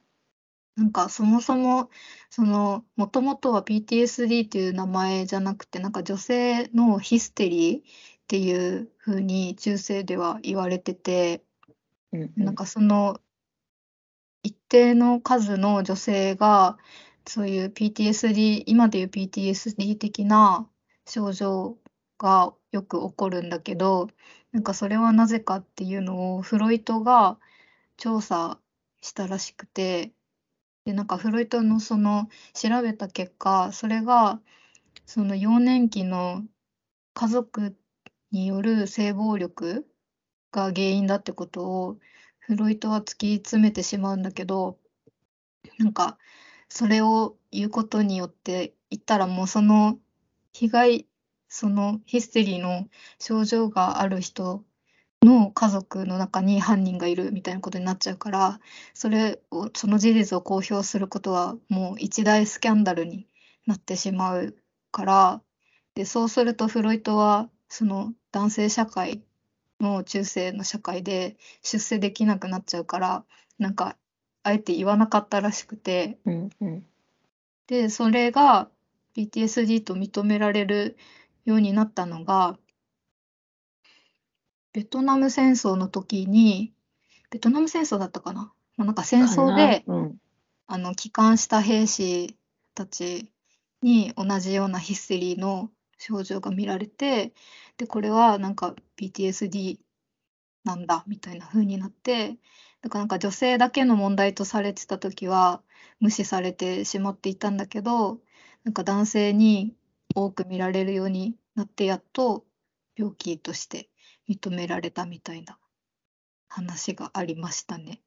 なんかそもそもそのもともとは PTSD っていう名前じゃなくてなんか女性のヒステリーっていう風に中世では言われててうん。なんかその一定の数の女性がそういう PTSD 今でいう PTSD 的な症状がよく起こるんだけどなんかそれはなぜかっていうのをフロイトが調査したらしくてでなんかフロイトのその調べた結果それがその幼年期の家族による性暴力が原因だってことをフロイトは突き詰めてしまうんだけどなんかそれを言うことによって言ったらもうその被害そのヒステリーの症状がある人の家族の中に犯人がいるみたいなことになっちゃうからそれをその事実を公表することはもう一大スキャンダルになってしまうからでそうするとフロイトはその男性社会の中世の社会で出世できなくなっちゃうからなんかあえて言わなかったらしくて。うんうん。でそれが PTSD と認められるようになったのがベトナム戦争の時にベトナム戦争だったかな、まあ、なんか戦争でうん。あの帰還した兵士たちに同じようなヒステリーの症状が見られてでこれはなんか PTSD なんだみたいな風になってだからなんか女性だけの問題とされてた時は無視されてしまっていたんだけどなんか男性に多く見られるようになってやっと病気として認められたみたいな話がありましたね。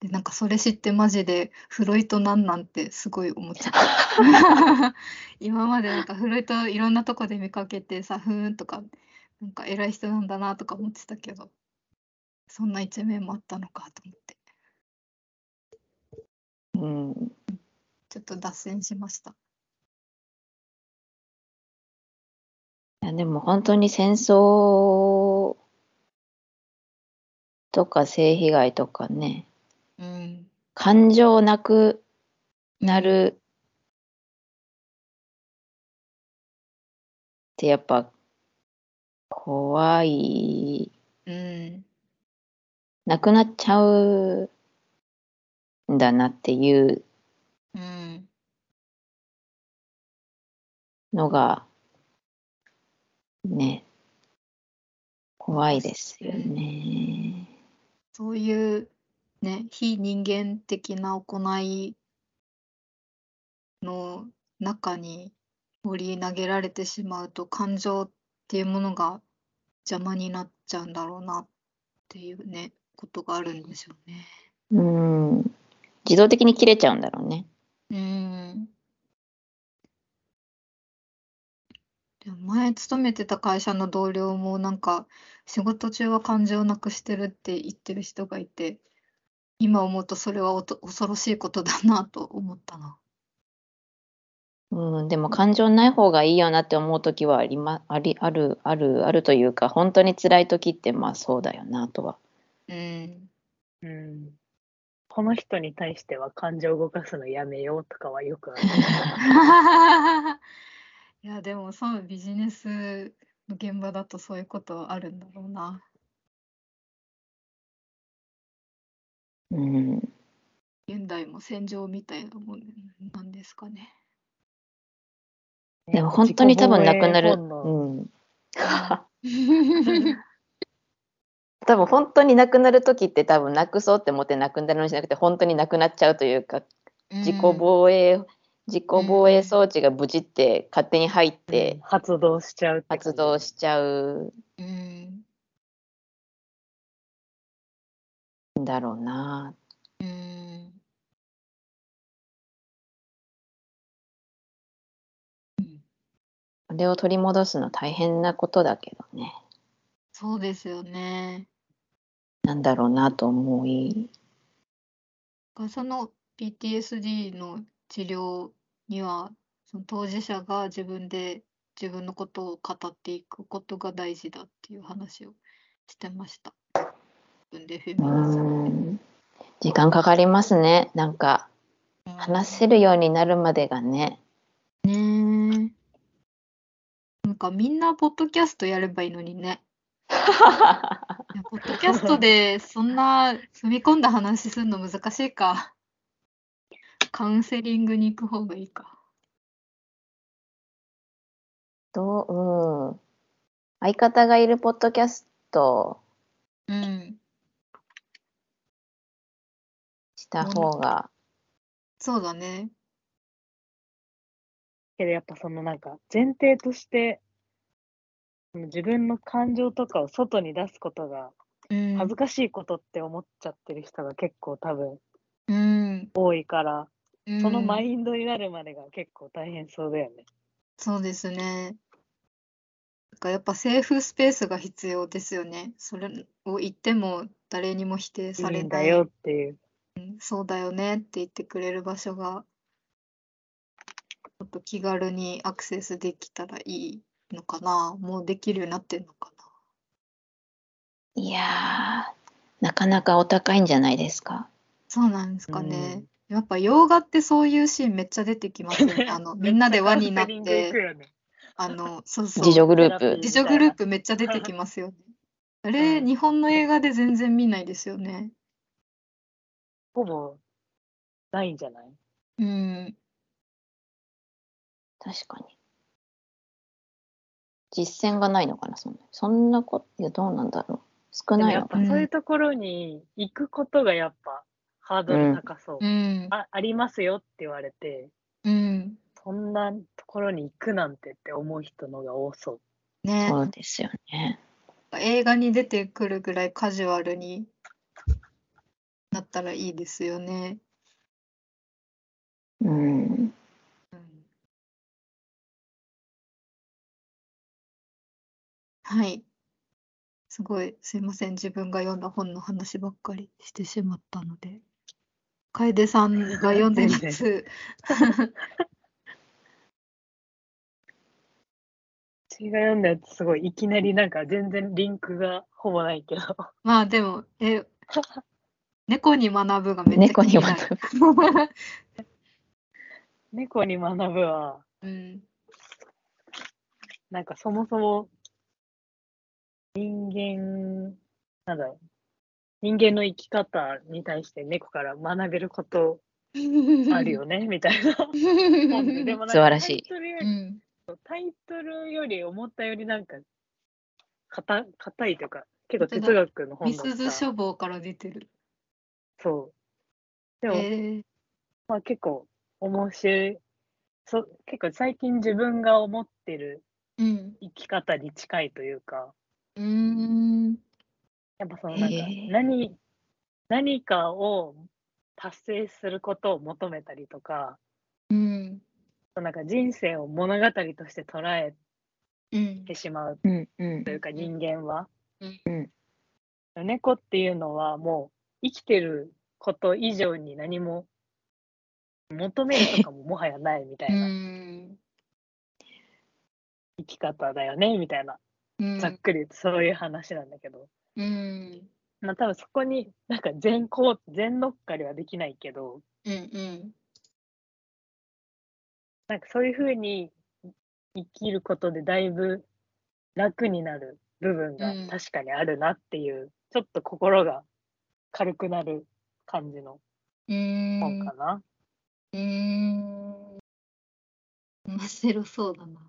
で、なんかそれ知ってマジでフロイトなんなんてすごい思っちゃった。今までなんかフロイトいろんなとこで見かけてさ、ふーんとか、なんか偉い人なんだなとか思ってたけど、そんな一面もあったのかと思って、うんちょっと脱線しました。いやでも本当に戦争とか性被害とかねうん。感情なくなるってやっぱ怖いうん。なくなっちゃうんだなっていううん。のがね怖いですよね。そういうね、非人間的な行いの中に放り投げられてしまうと感情っていうものが邪魔になっちゃうんだろうなっていうね、ことがあるんでしょうね。うん自動的に切れちゃうんだろうね。うん。でも前勤めてた会社の同僚もなんか仕事中は感情をなくしてるって言ってる人がいて今思うとそれはおと恐ろしいことだなと思ったな。うん、でも感情ない方がいいよなって思う時はありま、あり、ある、ある、あるというか、本当に辛い時ってまあそうだよなとは。うん。うん。この人に対しては感情を動かすのやめようとかはよくある。いやでもそのビジネスの現場だとそういうことあるんだろうな。うん、現代も戦場みたいなもんなんですかね。でも本当に多分なくなる。多分本当になくなる時って多分なくそうって思ってなくなるのじゃなくて本当になくなっちゃうというか自己防衛、自己防衛装置がブチって勝手に入って発動しちゃう発動しちゃううんんだろうな。うん。あれを取り戻すの大変なことだけどね。そうですよね。なんだろうなと思い。その PTSD の治療にはその当事者が自分で自分のことを語っていくことが大事だっていう話をしてました。時間かかりますね。なんか話せるようになるまでがね。ねえ。なんかみんなポッドキャストやればいいのにね。いやポッドキャストでそんな踏み込んだ話するの難しいか。カウンセリングに行く方がいいか。どう、うん。相方がいるポッドキャストうん。した方が、そうだね。けどやっぱそのなんか前提として、自分の感情とかを外に出すことがうん。恥ずかしいことって思っちゃってる人が結構多分うん。多いから、うんそのマインドになるまでが結構大変そうだよね。そうですね。なんかやっぱセーフスペースが必要ですよね。それを言っても誰にも否定いされない。いんだよっていう。そうだよねって言ってくれる場所が、ちょっと気軽にアクセスできたらいいのかな？もうできるようになってんのかいやー、なかなかお高いんじゃないですか。そうなんですかね。やっぱ洋画ってそういうシーンめっちゃ出てきますよね。あの、みんなで輪になって、よねあの、そうそう。自助グループ。自助グループめっちゃ出てきますよね。あれ、うん日本の映画で全然見ないですよね。ほぼないんじゃない？うん。確かに。実践がないのかな、そんな。そんなこと、いや、どうなんだろう。少ないのかな。やっぱそういうところに行くことがやっぱハードル高そう。うん。あありますよって言われて、うん。そんなところに行くなんてって思う人のが多そう。ね。そうですよね。映画に出てくるぐらいカジュアルになったらいいですよね。うん。はい。すごい、すいません。自分が読んだ本の話ばっかりしてしまったので。楓さんが読んでるやつ、私 が読んだやつすごいいきなりなんか全然リンクがほぼないけど。まあでも、え、猫に学ぶがめっちゃ猫に気なる学猫に学ぶは、うん。なんかそもそも人間、なんだろう、人間の生き方に対して猫から学べることあるよね、みたいな本で。でもなんか素晴らしいタイトルよりうん。タイトルより思ったよりなんか、かた硬いというか、結構哲学の本みだった。すず書房から出てる。そう。でも、えー、まあ結構面白い。そ結構最近自分が思ってるうん。生き方に近いというか、うーん。やっぱそのなんかへえ何、何かを達成することを求めたりとか、うん。なんか人生を物語として捉えうん。てしまううんうんというか人間は、うん猫っていうのはもう生きてること以上に何も求めるとかももはやないみたいうなん。生き方だよねみたいな、うんざっくり言うとそういう話なんだけど、うん。まあ多分そこになんか全こう全乗っかりはできないけどうん。うん。なんかそういうふうに生きることでだいぶ楽になる部分がうん確かにあるなっていう、ちょっと心が軽くなる感じの本か。な。うーん。面白そうだな。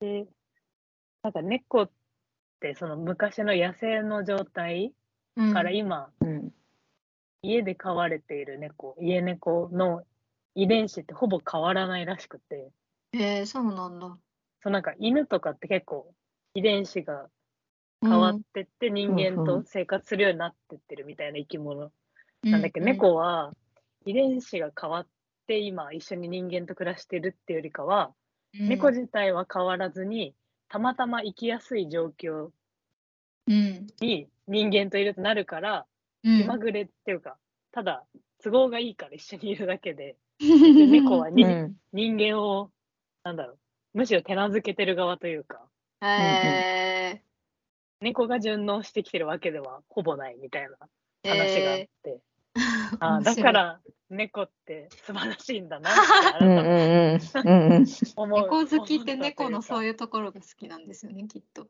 で、なんか猫ってその昔の野生の状態うん。から今、うん。家で飼われている猫、家猫の遺伝子ってほぼ変わらないらしくて、えー、そうなんだ。そうなんか犬とかって結構遺伝子が変わってって人間と生活するようになってってるみたいな生き物。なんだけど、猫は猫遺伝子が変わって今一緒に人間と暮らしてるっていうよりかは、猫自体は変わらずにたまたま生きやすい状況うん。に人間といるとなるから、うん。気まぐれっていうかただ都合がいいから一緒にいるだけでで 猫はに、うん。人間をなんだろうむしろ手なずけてる側というかえ猫が順応してきてるわけではほぼないみたいなー、話があっえて、ー。あー面白いだから猫って素晴らしいんだな ってうん改めてうんうんうんうん。思う猫好きって猫のそういうところが好きなんですよね、きっと。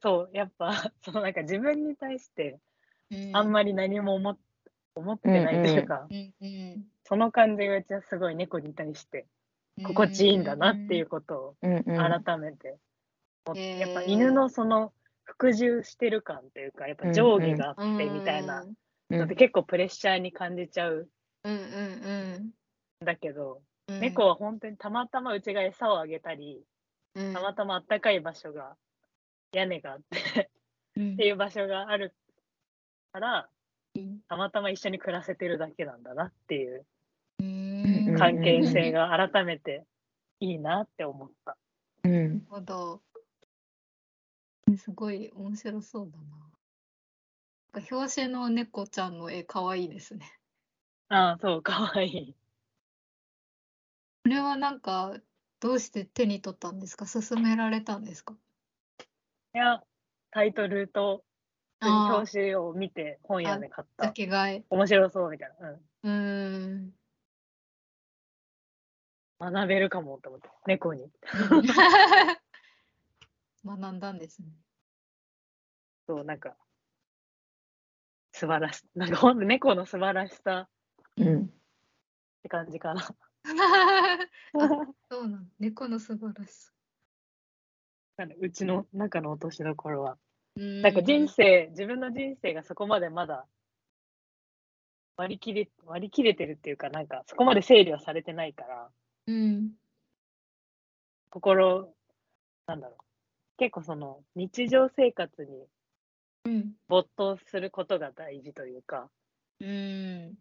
そうやっぱ そのなんか自分に対してうん。あんまり何も思っ思ってないというか、うんうん。その感じがうちはすごい猫に対して心地いいんだなっていうことうんうんを改めて、うんやっぱ犬のその服従してる感というかやっぱ上下があってみたいなのって結構プレッシャー。に感じちゃううんうんんだけど、うん。猫は本当にたまたまうちが餌をあげたり、うん、たまたまあったかい場所が屋根があってうんっていう場所があるからうんたまたま一緒に暮らせてるだけなんだなっていううん関係性が改めていいなって思った。うん。なるほど。すごい面白そうだな。なんか表紙の猫ちゃんの絵かわいいですね。ああ、そう、かわいい。これはなんかどうして手に取ったんですか？勧められたんですか？いや、タイトルと表紙を見て本屋で買った。ジャケ買い。面白そうみたいな。うーん。うん。学べるかもと思って、猫に。学んだんですね。そう、なんか、素晴らしなんかほんと猫の素晴らしさうん。って感じかな。そうなの。猫の素晴らしさ。なんかうちの中の落としどころは。ななんか人生、自分の人生がそこまでまだ割り切れ、割り切れてるっていうか、なんかそこまで整理はされてないから、うん。心、なんだろう。結構その日常生活にうん。没頭することが大事というか、うん。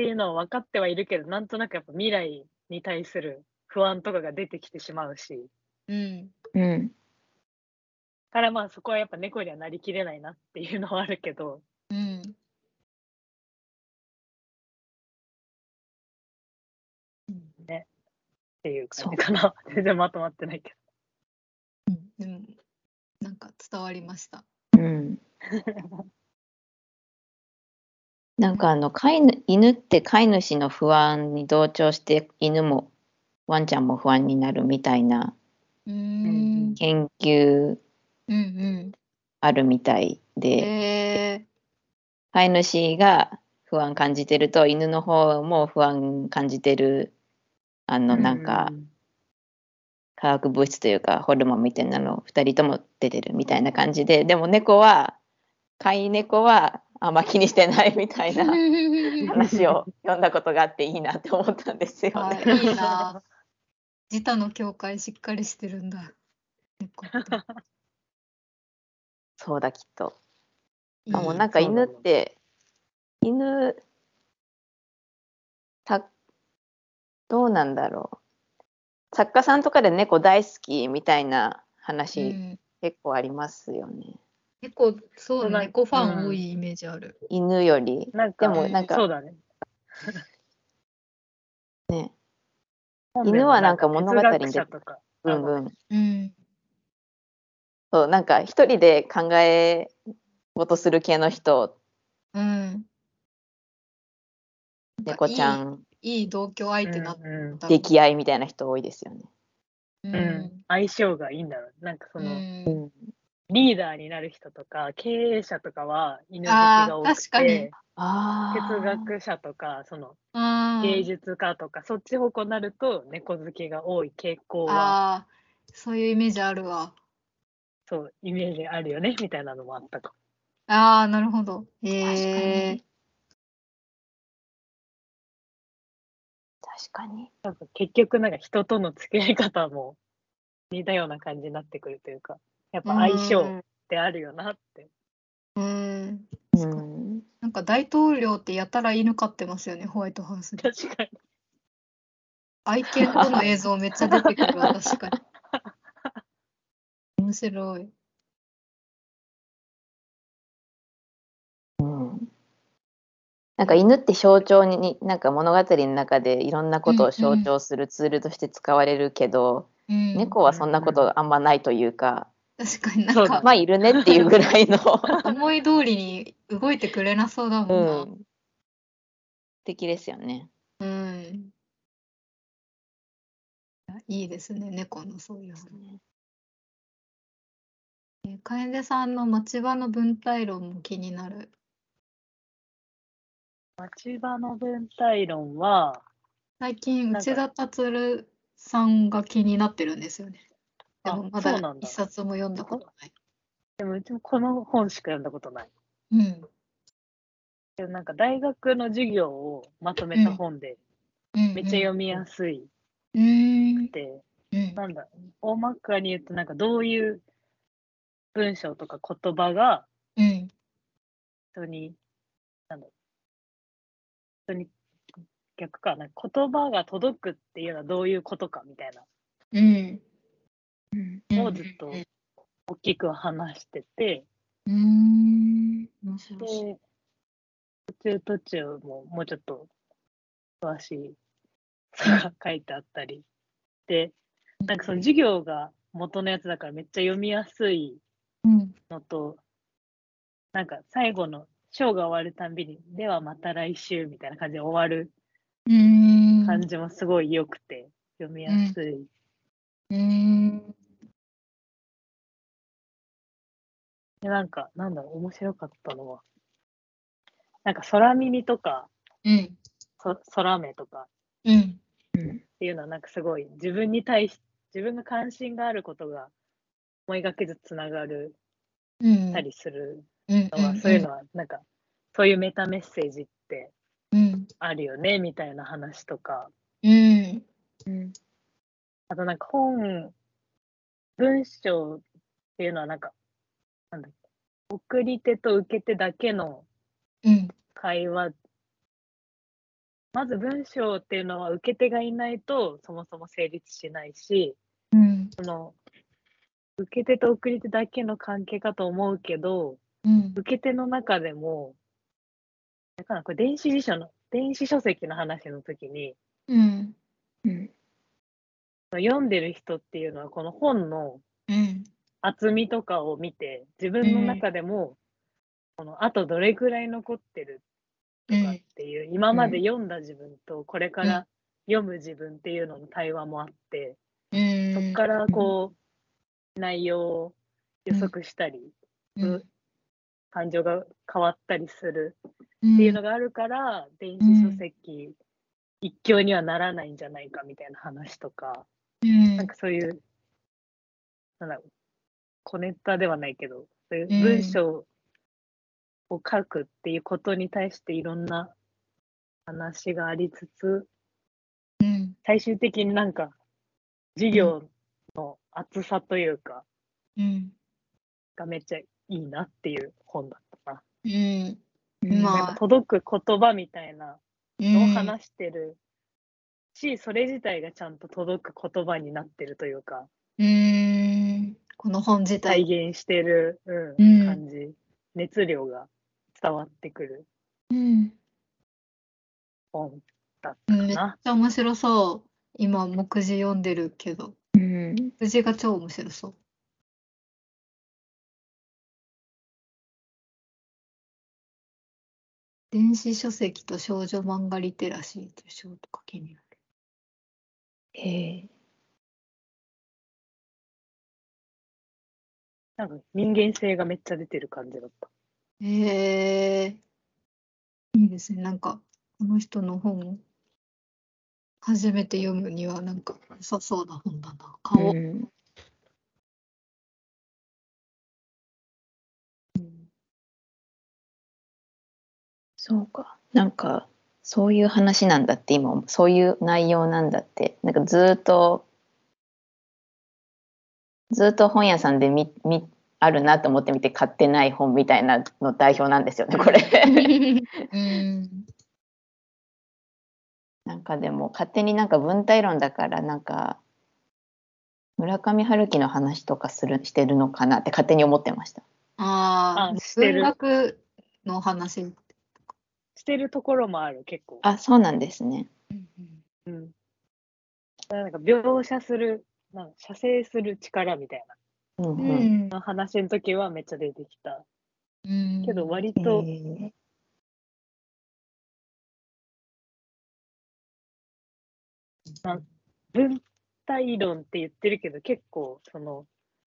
っていうのは分かってはいるけど、なんとなくやっぱ未来に対する不安とかが出てきてしまうし、うん。うん。からまあそこはやっぱ猫にはなりきれないなっていうのはあるけど、うん。ね。っていう感じかな。全然まとまってないけでも、なんか伝わりました。うん。なんかあの飼いぬ犬って飼い主の不安に同調して犬もワンちゃんも不安になるみたいな。研究うんあるみたいうん。でえ飼い主が不安感じてると犬の方も不安感じてるあのど。なんかう化学物質というかホルモンみたいなの2人とも出てるみたいな感じででも猫は飼い猫はあんま気にしてないみたいなー。話を読んだことがあっていいなって思ったんですよあね。いいな。自他の境界しっかりしてるんだ。そうだきっと。いいあもうなんか犬って犬たどうなんだろう作家さんとかで猫大好きみたいなう話ん結構ありますよね。猫、そうね、そうだ猫ファン多いイメージある。犬よりなんか、でもなんかそうだね。ね。犬はなんか物語に哲学者とか。うんうん。うん。そうなんか一人で考え事する系の人うん。猫ちゃんいい同居相手だっうんた。出来合いみたいな人多いですよね。ううんうん相性がいいんだろう。なんかその、うんリーダーになる人とか、経営者とかは犬好きが多く確かにて、あ哲学者とか、そのうん芸術家とか、そっち方向になると猫好きが多い傾向は、ああ、そういうイメージあるわ。そう、イメージあるよね、みたいなのもあったかああ、なるほど。確かへえに。確かに。も。結局なんか人との付き合い方も似たような感じになってくるというか、やっぱ相性ってあるよなって。うん。うん。なんか大統領ってやたら犬飼ってますよね、ホワイトハウスで。確かに。愛犬との映像めっちゃ出てくるわ、確かに。面白い。うんなんか犬って象徴に、なんか物語の中でいろんなことを象徴するツールとして使われるけど、うん、猫はそんなことあんまないというか、確かになんかまあいるねっていうぐらいの、思い通りに動いてくれなそうだうもんな。ん。素敵ですよね。うん。いいですね、猫のそういう話。えー楓さんの町場の文体論も気になる。町場の文体論は、最近、内田達さんが気になってるんですよね。であもまだ一冊も読んだことない。でもうちもこの本しか読んだことない。うん。でもなんか大学の授業をまとめた本で、うんめっちゃ読みやすいうん。って、うん。なんだ、大まかに言うとなんかどういう文章とか言葉がうん。人に、なんだ、人に逆かな、言葉が届くっていうのはどういうことかみたいなうん。のをずっと大きく話してて、うん。面白い。で、途中途中ももうちょっと詳しい書が書いてあったりで、なんかその授業が元のやつだからめっちゃ読みやすいうん。のと、なんか最後の章が終わるたんびに、ではまた来週みたいな感じで終わるうん。感じもすごい良くて、読みやすい。うん。で、なんか、なんだろう、面白かったのは、なんか空耳とか、うん。そ空目とかうん。っていうのはなんかすごい自分に対し、自分が関心があることが思いがけずつながるうん。たりするうん。のは、そういうのはなんか、そういうメタメッセージってうん。あるよね、みたいな話とか、うん。あとなんか本、文章っていうのはなんか、なんだっけ、送り手と受け手だけのうん。会話、まず文章っていうのは受け手がいないとそもそも成立しないし、うん。その受け手と送り手だけの関係かと思うけど、うん。受け手の中でも、だからこれ電子辞書の、電子書籍の話の時に、うん。読んでる人っていうのはこの本のうん。厚みとかを見て、自分の中でも、このあとどれくらい残ってるとかっていう、今まで読んだ自分とこれから読む自分っていうのの対話もあって、うん。そこからこう、内容を予測したり、うん。感情が変わったりするうん。っていうのがあるから、電子書籍一強にはならないんじゃないかみたいな話とか、うん。なんかそういう、なんだろう、コネクタではないけど、そういううん文章を書くっていうことに対していろんな話がありつつ、うん。最終的になんか授業の厚さというか、うん。がめっちゃいいなっていう本だったな。うん。まあ、か届く言葉みたいなのをうん。話してるし、それ自体がちゃんと届く言葉になってるというか、うん。この本自体体。現してる、ううんん、感じ、熱量が伝わってくるうん。本だっうんめっち。ゃ面白そう。今、目次読んでるけど、うん。目次が超面白そう。電子書籍と少女漫画リテラシーという章とか気になる。へえ。なんか人間性がめっちゃ出てる感じだった。へえー、いいですね。なんか、この人の本、初めて読むには、なんか、良さそうな本だな。顔。うん、そうか。なんか、そういう話なんだって、今、そういう内容なんだって、なんかずっとずーっと本屋さんで見、見、あるなと思って見て買ってない本みたいなの代表なんですよね、これ。うん。なんかでも勝手になんか文体論だからなんか村上春樹の話とかするしてるのかなって勝手に思ってました。ああ、あしてる文学の話。してるところもある、結構。あ、そうなんですね。うん。だからなんか描写する、なんか写生する力みたいうんううん。ん。な話の時はめっちゃ出てきた。うんけど割えと、ー文体論って言ってるけど、結構、その、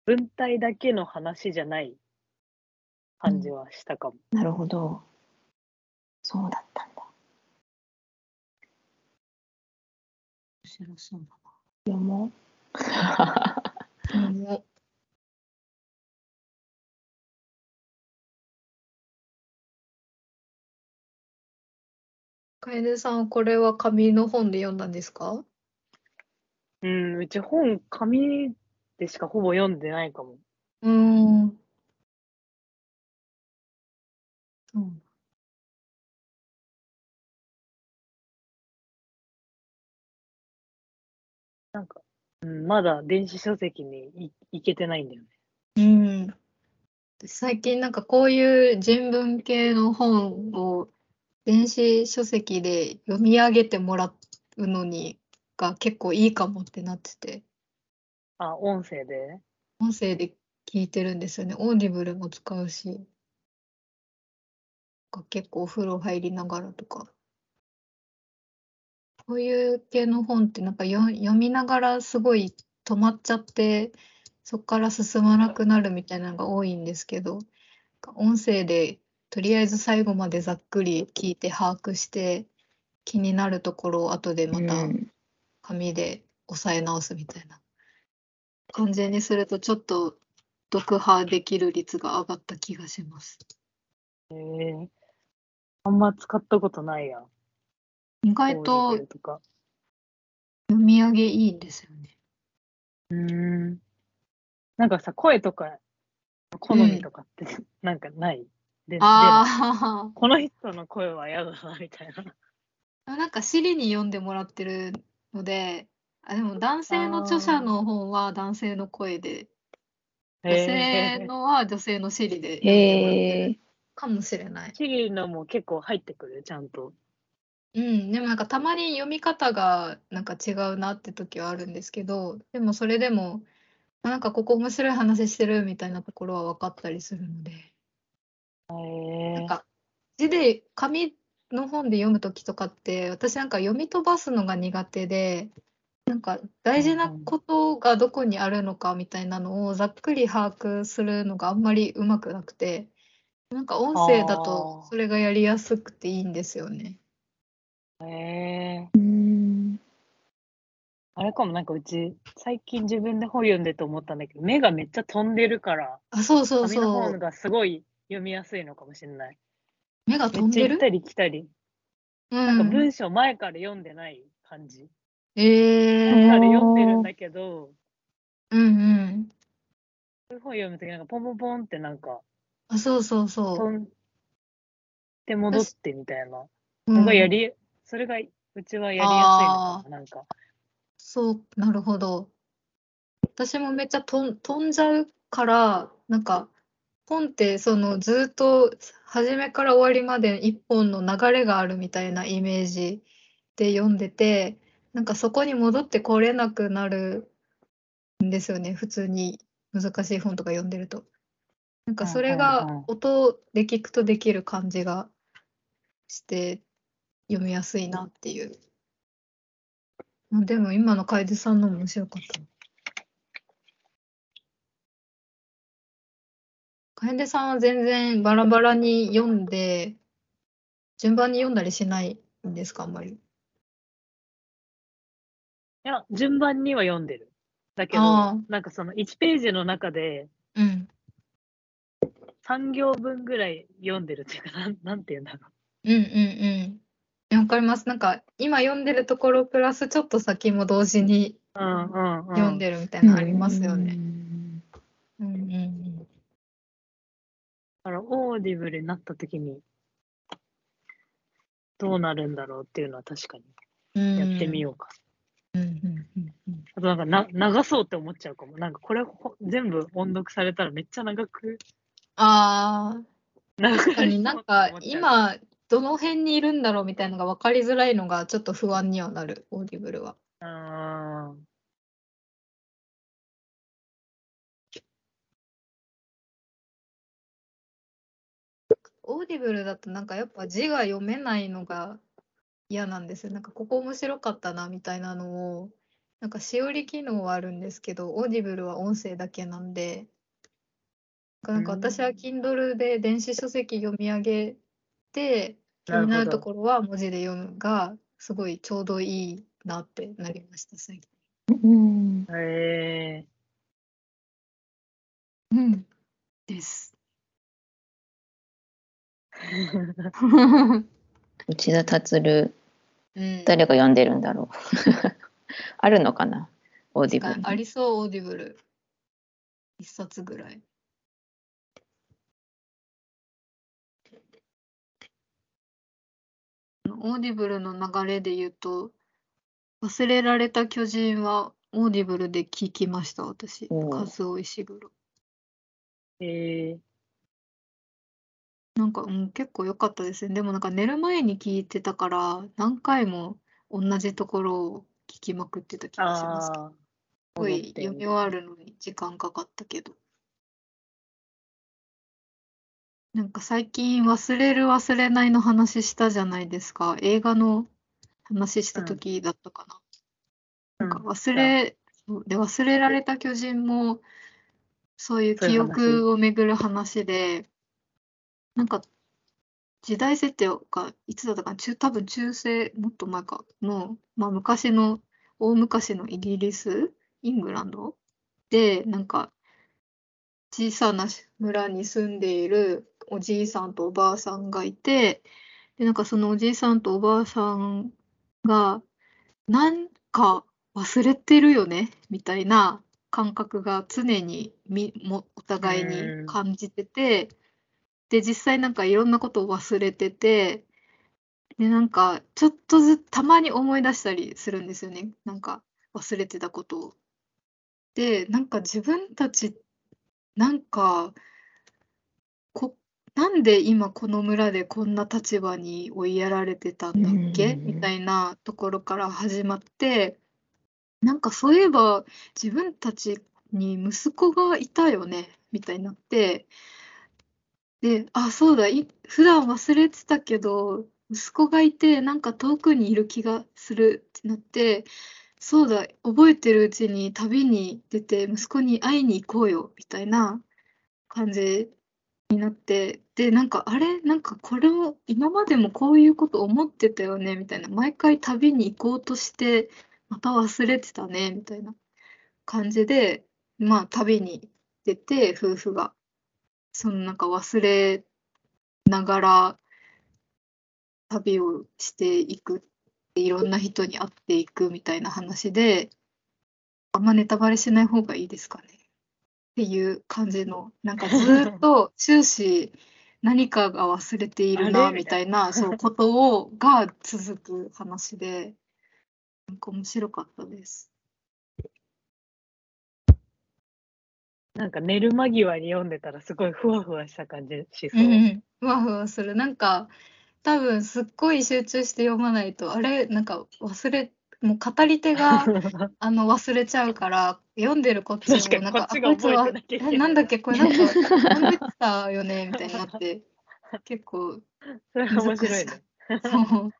文体だけの話じゃない感じはしたかも。なるほど。そうだったんだ。面白そう読もう。だな。うん楓さん、これは紙の本で読んだんですか？うん、うち本、紙でしかほぼ読んでないかも。うーん。そうなんか、うん、まだ電子書籍にい行けてないんだよね。うん。最近なんかこういう人文系の本を電子書籍で読み上げてもらうのにが結構いいかもってなってて、あ、音声で？音声で聞いてるんですよね。オーディブルも使うし、が結構お風呂入りながらとか。こういう系の本ってなんかよ読みながらすごい止まっちゃって、そこから進まなくなるみたいなのが多いんですけど、音声でとりあえず最後までざっくり聞いて把握して、気になるところを後でまたうん紙で押さえ直すみたいな感じにするとちょっと読破できる率が上がった気がします。えー、あんま使ったことないや。意外と。読み上げいいんですよね。うーん。なんかさ、声とか、好みとかって、なんかない？で、であこの人の声は嫌だな、みたいな。あ、なんか Siri に読んでもらってるので、あ、でも男性の著者の本は男性の声で、女性のは女性の Siri で読んでもらってへるかもしれない。シリのも結構入ってくる、ちゃんと。うん、でもなんかたまに読み方がなんか違うなって時はあるんですけど、でもそれでも、あなんかここ面白い話してるみたいなところは分かったりするので、へなんか字で紙の本で読む時とかって、私なんか読み飛ばすのが苦手で、なんか大事なことがどこにあるのかみたいなのをざっくり把握するのがあんまりうまくなくて、なんか音声だとそれがやりやすくていいんですよね。え。へえ。うんあれかも、なんかうち、最近自分で本読んでて思ったんだけど、目がめっちゃ飛んでるから、あ、そうそう紙のそう。本がすごい読みやすいのかもしれない。目がめ飛んでる？っちゃ行ったり来たり。うなんかん。文章前から読んでない感じ。えー、前から読んでるんだけど、うんうん。そういう本読むときなんかポンポンポンってなんか、あ、そうそうそ飛んで戻ってみたいなのがやり、それがうちはやりやすいのかな、なんか。そう、なるほど。私もめっちゃとん飛んじゃうから、なんか、本ってそのずっと初めから終わりまで一本の流れがあるみたいなイメージで読んでて、なんかそこに戻ってこれなくなるんですよね、普通に難しい本とか読んでると。なんかそれがうん音で聞くとできる感じがして読みやすいなっていう。まあでも今の楓さんのも面白かったな。楓さんは全然バラバラに読んで、順番に読んだりしないんですか、あんまり？いや、順番には読んでる。だけどなんかその1ページの中でうん。3行分ぐらい読んでるっていうか、なんなんて言うんだろうんうんうん。わかります。なんか今読んでるところプラスちょっと先も同時に。読んでるみたいなのありますよね。うんうんうんうん。だからオーディブルになった時にどうなるんだろうっていうのは確かにやってみようか。うんうんうんうん。あとなんかな長そうって思っちゃうかも。なんかこれほ全部音読されたらめっちゃ長くああ、確かになんか 今今どの辺にいるんだろうみたいなのが分かりづらいのがちょっと不安にはなる、オーディブルは。あーオーディブルだとなんかやっぱ字が読めないのが嫌なんですよ。なんかここ面白かったなみたいなのを、なんかしおり機能はあるんですけど、オーディブルは音声だけなんで、なんか私は Kindle で電子書籍読み上げて、気になるところは文字で読むが、すごいちょうどいいなってなりました、最近。うん。へえ うん。です。内田達郎うん。誰が読んでるんだろうあるのかなオーディブルありそう、オーディブル。一冊ぐらい。オーディブルの流れで言うと、忘れられた巨人はオーディブルで聞きました、私。おうカズオ・イシグロ。へえなんか、うん、結構良かったですね。でもなんか寝る前に聞いてたから、何回も同じところを聞きまくってた気がします。ああすごい読み終わるのに時間かかったけど。なんか最近忘れる忘れないの話したじゃないですか。映画の話した時だったかな。なんか忘れ、そうで、忘れられた巨人も、そういう記憶をめぐる話で、なんか、時代設定がいつだったかな、中、多分中世、もっと前かの、まあ昔の、大昔のイギリス、イングランド？で、なんか、小さな村に住んでいるおじいさんとおばあさんがいて、で、なんかそのおじいさんとおばあさんが、なんか忘れてるよね、みたいな感覚が常にみもお互いに感じてて、で、実際なんかいろんなことを忘れてて、で、なんかちょっとずつたまに思い出したりするんですよね。なんか忘れてたことを。で、なんか自分たち、なんか、こ、なんで今この村でこんな立場に追いやられてたんだっけ？うん。みたいなところから始まって、なんかそういえば自分たちに息子がいたよね？みたいになって、で、あ、そうだ、い、普段忘れてたけど、息子がいて、なんか遠くにいる気がするってなって、そうだ、覚えてるうちに旅に出て、息子に会いに行こうよ、みたいな感じになって、で、なんか、あれ？なんかこれも、今までもこういうこと思ってたよね、みたいな。毎回旅に行こうとして、また忘れてたね、みたいな感じで、まあ、旅に出て、夫婦が。そのなんか忘れながら旅をしていくいろんな人に会っていくみたいな話であんまネタバレしない方がいいですかね？っていう感じのなんかずっと終始何かが忘れているあなれ？みたいな そうことをが続く話でなんか面白かったです。なんか寝る間際に読んでたらすごいふわふわした感じしそう。うんうん、ふわふわする。なんか、多分すっごい集中して読まないと、あれ、なんか忘れ、もう語り手が あの忘れちゃうから、読んでるこっちもなんか、こっちがあこいつは覚えてなんだっけ、これなんか、読んでたよね、みたいになって、結構、それは面白いね。そう。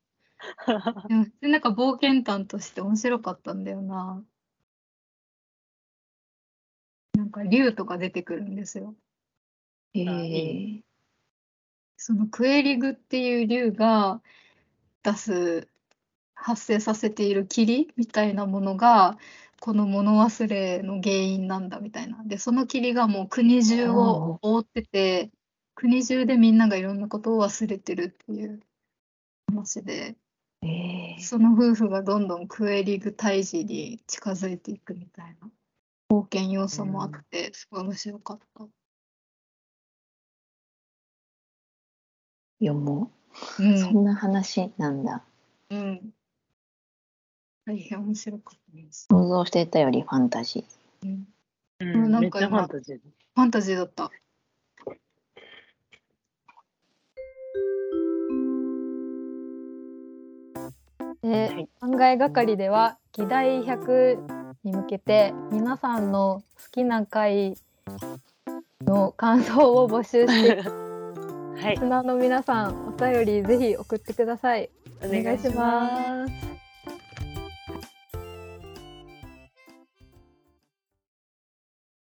でもでなんか冒険探として面白かったんだよな。なんか竜とか出てくるんですよ。え。そのクエリグっていう竜が出す発生させている霧みたいなものがこの物忘れの原因なんだみたいな。で、その霧がもう国中を覆ってて、国中でみんながいろんなことを忘れてるっていう話で、えーその夫婦がどんどんクエリグ退治に近づいていくみたいな冒険要素もあって、すごい面白かった。読もうう。そん、んな話なんだ。うん。大変面白かったです。想像してたよりファンタジー。うん、うん、なんめっちゃフか今ァンタジー。ファンタジーだった。ではい考えがかりでは議題100に向けて皆さんの好きな回の感想を募集して はいリスナーの皆さんお便りぜひ送ってください。おお願いします。